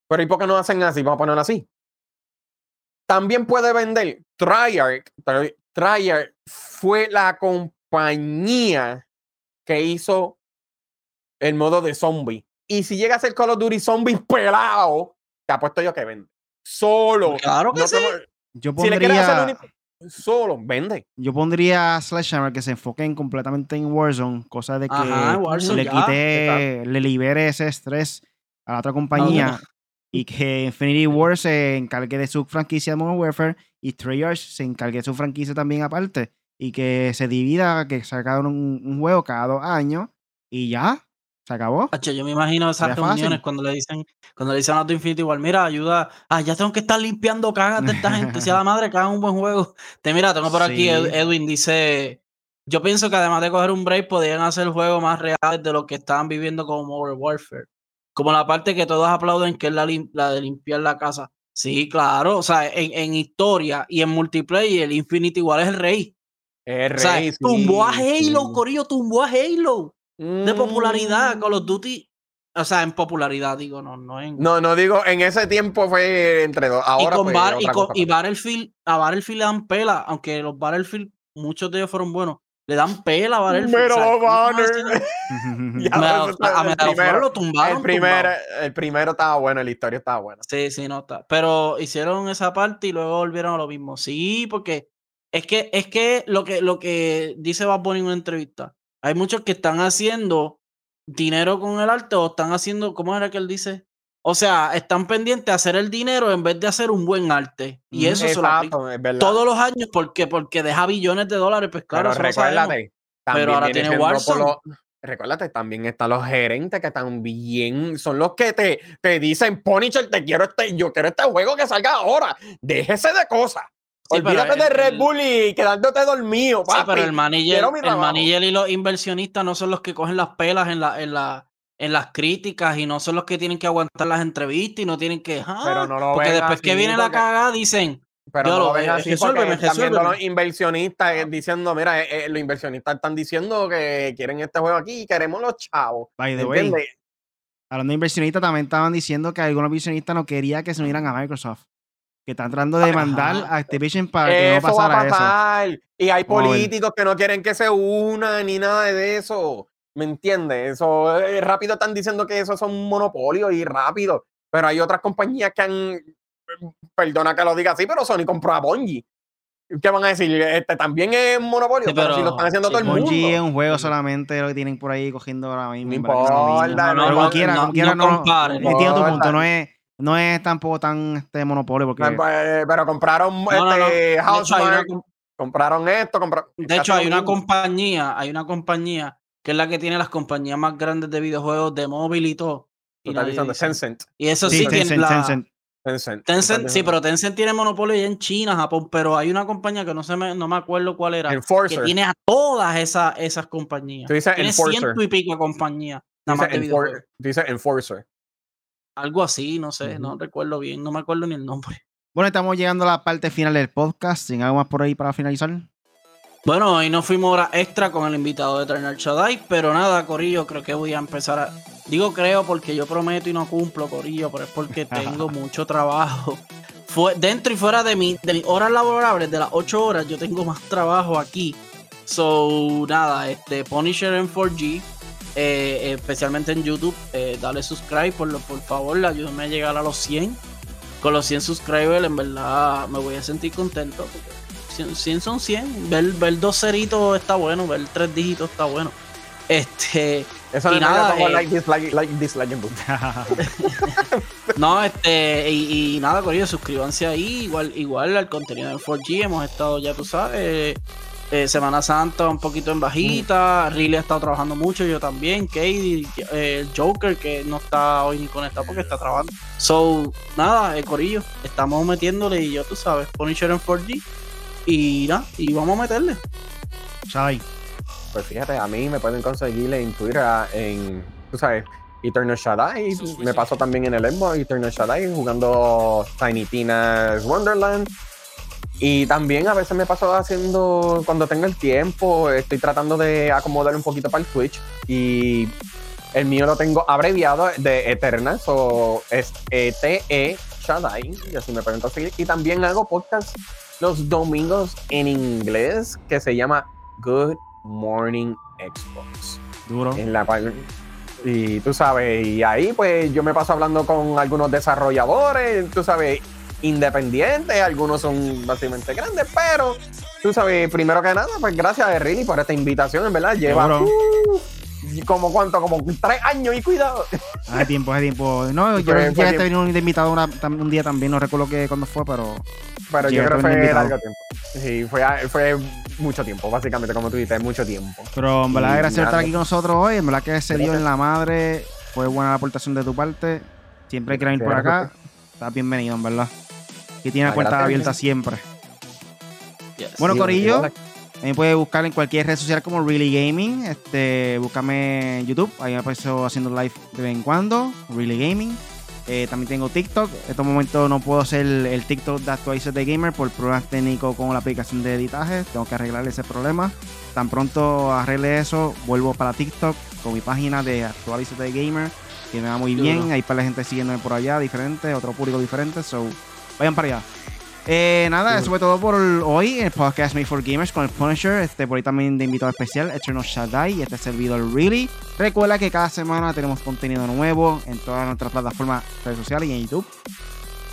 Pero ¿y por qué no hacen así? Vamos a ponerlo así. También puede vender Treyarch. Treyarch fue la compañía que hizo el modo de zombie. Y si llega a ser Call of Duty Zombie pelado, te apuesto yo que vende. Solo. Claro que sí. Yo pondría, solo, vende. Yo pondría a Sledgehammer que se enfoquen completamente en Warzone, cosa de que le quite, le libere ese estrés a la otra compañía y que Infinity War se encargue de su franquicia de Modern Warfare y Treyarch se encargue de su franquicia también aparte y que se divida, que sacaron un, un juego cada dos años y ya, se acabó. yo me imagino esas reuniones cuando le dicen, cuando le dicen a tu Infinity igual, mira, ayuda, ah, ya tengo que estar limpiando cagas de esta gente, si a la madre hagan un buen juego. Te mira, tengo por aquí, Edwin dice, yo pienso que además de coger un break, podrían hacer juegos más reales de lo que estaban viviendo como Modern Warfare. Como la parte que todos aplauden, que es la, la de limpiar la casa. Sí, claro, o sea, en, en historia y en multiplayer, el Infinity igual es el rey. El rey. O tumbó a Halo, Corillo, tumbó a Halo de popularidad. Call of Duty, o sea, en popularidad, digo, no, no en. No, no digo, en ese tiempo fue entre dos. Ahora y, con y, Battlefield, a Battlefield le dan pela, aunque los Battlefield, muchos de ellos fueron buenos. Le dan pela a Battlefield. Pero a lo tumbaron. El primero, el primero estaba bueno, la historia estaba buena. Sí, sí, no está. Pero hicieron esa parte y luego volvieron a lo mismo. Sí, porque es que, es que lo que, lo que dice Bad Bunny en una entrevista hay muchos que están haciendo dinero con el arte o están haciendo, ¿cómo era que él dice? O sea, están pendientes de hacer el dinero en vez de hacer un buen arte. Y eso se lo todos los años porque, porque deja billones de dólares. Pues claro, pero recuérdate. Pero ahora tiene Warzone. recuérdate, también están los gerentes que bien, son los que te, te dicen, Punisher, te quiero este, yo quiero este juego que salga ahora. Déjese de cosas. Olvídate de Red Bull y quedándote dormido, papi. Sí, pero el manager, el manager y los inversionistas no son los que cogen las pelas en, la, en, la, en las críticas y no son los que tienen que aguantar las entrevistas y no tienen que. Ah, pero no lo porque después que viene la cagada dicen. Pero no lo ven así porque los inversionistas eh, diciendo, mira, eh, eh, los inversionistas están diciendo que quieren este juego aquí y queremos los chavos. By the way, hablando de inversionistas, también estaban diciendo que algunos inversionistas no querían que se unieran a Microsoft que están tratando de mandar a Activision para que no pasara eso. Y hay políticos que no quieren que se unan ni nada de eso. ¿Me entiendes? Eso eh, rápido están diciendo que eso son monopolios y rápido. Pero hay otras compañías que han. Perdona que lo diga así, pero Sony compró a Bungie. ¿Qué van a decir? Este también es monopolio, pero, si lo están haciendo todo el mundo. Bungie es un juego solamente lo que tienen por ahí cogiendo ahora mismo. No importa, no, como quiera, como quiera, no. Entiendo tu punto, no es no es tampoco tan este monopolio porque pues, pero compraron este compraron esto compraron de hecho hay una compañía hay una compañía que es la que tiene las compañías más grandes de videojuegos de móvil y todo y, Tencent. y eso sí, tiene Tencent, Tencent. sí, pero Tencent tiene monopolio ya en China, Japón, pero hay una compañía que no se me, no me acuerdo cuál era, que tiene a todas esas, esas compañías. tiene ciento y pico compañías. dice Enforcer. Algo así, no sé, no recuerdo bien, no me acuerdo ni el nombre. Bueno, estamos llegando a la parte final del podcast. ¿Sin algo más por ahí para finalizar? Bueno, hoy no fuimos hora extra con el invitado de Eternal Shaddai, pero nada, Corillo, creo que voy a empezar a. Digo creo porque yo prometo y no cumplo, Corillo, pero es porque tengo mucho trabajo. Fue, dentro y fuera de, mi, de mis horas laborables, de las 8 horas, yo tengo más trabajo aquí So, nada, este Punisher en 4G, eh, especialmente en YouTube, eh, dale subscribe, por, lo, por favor, ayúdame a llegar a los 100. Con los 100 subscribers, en verdad, me voy a sentir contento. Porque 100, son 100. Ver, ver dos ceritos está bueno, ver tres dígitos está bueno. Este. Eso y nada, eh, like, dislike, like, dislike, No, este, y, y nada, suscríbanse ahí, igual, igual al contenido de 4G, hemos estado, ya tú sabes, eh, Semana Santa un poquito en bajita, mm. Riley ha estado trabajando mucho, yo también, Katie, eh, Joker, que no está hoy ni conectado porque está trabajando. So, nada, el corillo, estamos metiéndole y yo tú sabes, Punisher en 4G, y nada, y vamos a meterle. Chai. Pues fíjate, a mí me pueden conseguir en Twitter, en, tú sabes, Eternal Shaddai. Me pasó también en el Xbox, Eternal Shaddai, jugando Tiny Tina's Wonderland. Y también a veces me paso haciendo, cuando tengo el tiempo, estoy tratando de acomodar un poquito para el Twitch. Y el mío lo tengo abreviado de Eternal, o es ETE Shaddai, y así me pueden conseguir. Y también hago podcast los domingos en inglés que se llama Good Morning Xbox. Duro. En la cual, y tú sabes, y ahí pues yo me paso hablando con algunos desarrolladores, tú sabes, independientes, algunos son básicamente grandes, pero tú sabes, primero que nada, pues gracias a Rini por esta invitación, en verdad, lleva uh, como cuánto, como tres años y cuidado. Hace tiempo, hace tiempo. No, yo ya te vino un invitado un día también, no recuerdo que cuándo fue, pero. Pero yo creo que fue largo tiempo. Sí, fue, fue mucho tiempo, básicamente, como tú dices, mucho tiempo. Pero en verdad, gracias por estar aquí con nosotros hoy. En verdad que se dio en la madre. Fue buena la aportación de tu parte. Siempre que venir por acá. Estás bienvenido, en verdad. Que tiene la puerta abierta siempre. Bueno, Corillo. Me puedes buscar en cualquier red social como Really Gaming. Este, búscame en YouTube. Ahí me apareció haciendo live de vez en cuando. Really Gaming. Eh, también tengo TikTok. En estos momentos no puedo hacer el, TikTok de Actualices de Gamer por problemas técnicos con la aplicación de editaje. Tengo que arreglar ese problema. Tan pronto arregle eso, vuelvo para TikTok con mi página de Actualices de Gamer. Que me va muy bien. Hay para la gente siguiéndome por allá, diferente, otro público diferente. So, vayan para allá. Eh, nada, eso fue todo por hoy en el podcast Made for Gamers con el Punisher. Este, por ahí también de invitado especial, Eternal Shaddai y este servidor Really. Recuerda que cada semana tenemos contenido nuevo en todas nuestras plataformas redes sociales y en YouTube.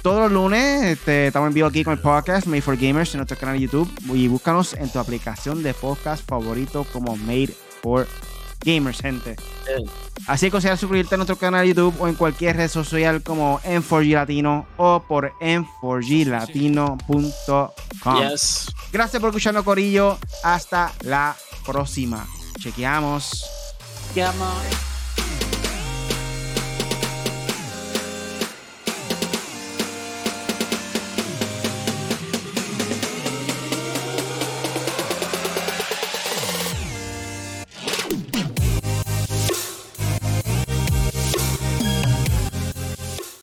Todos los lunes este, estamos en vivo aquí con el podcast Made for Gamers en nuestro canal de YouTube y búscanos en tu aplicación de podcast favorito como Made for Gamers, gente. Así que considera suscribirte a nuestro canal de YouTube o en cualquier red social como M4G Latino o por m4glatino.com. Gracias por escucharnos, Corillo. Hasta la próxima. Chequeamos. Chequeamos.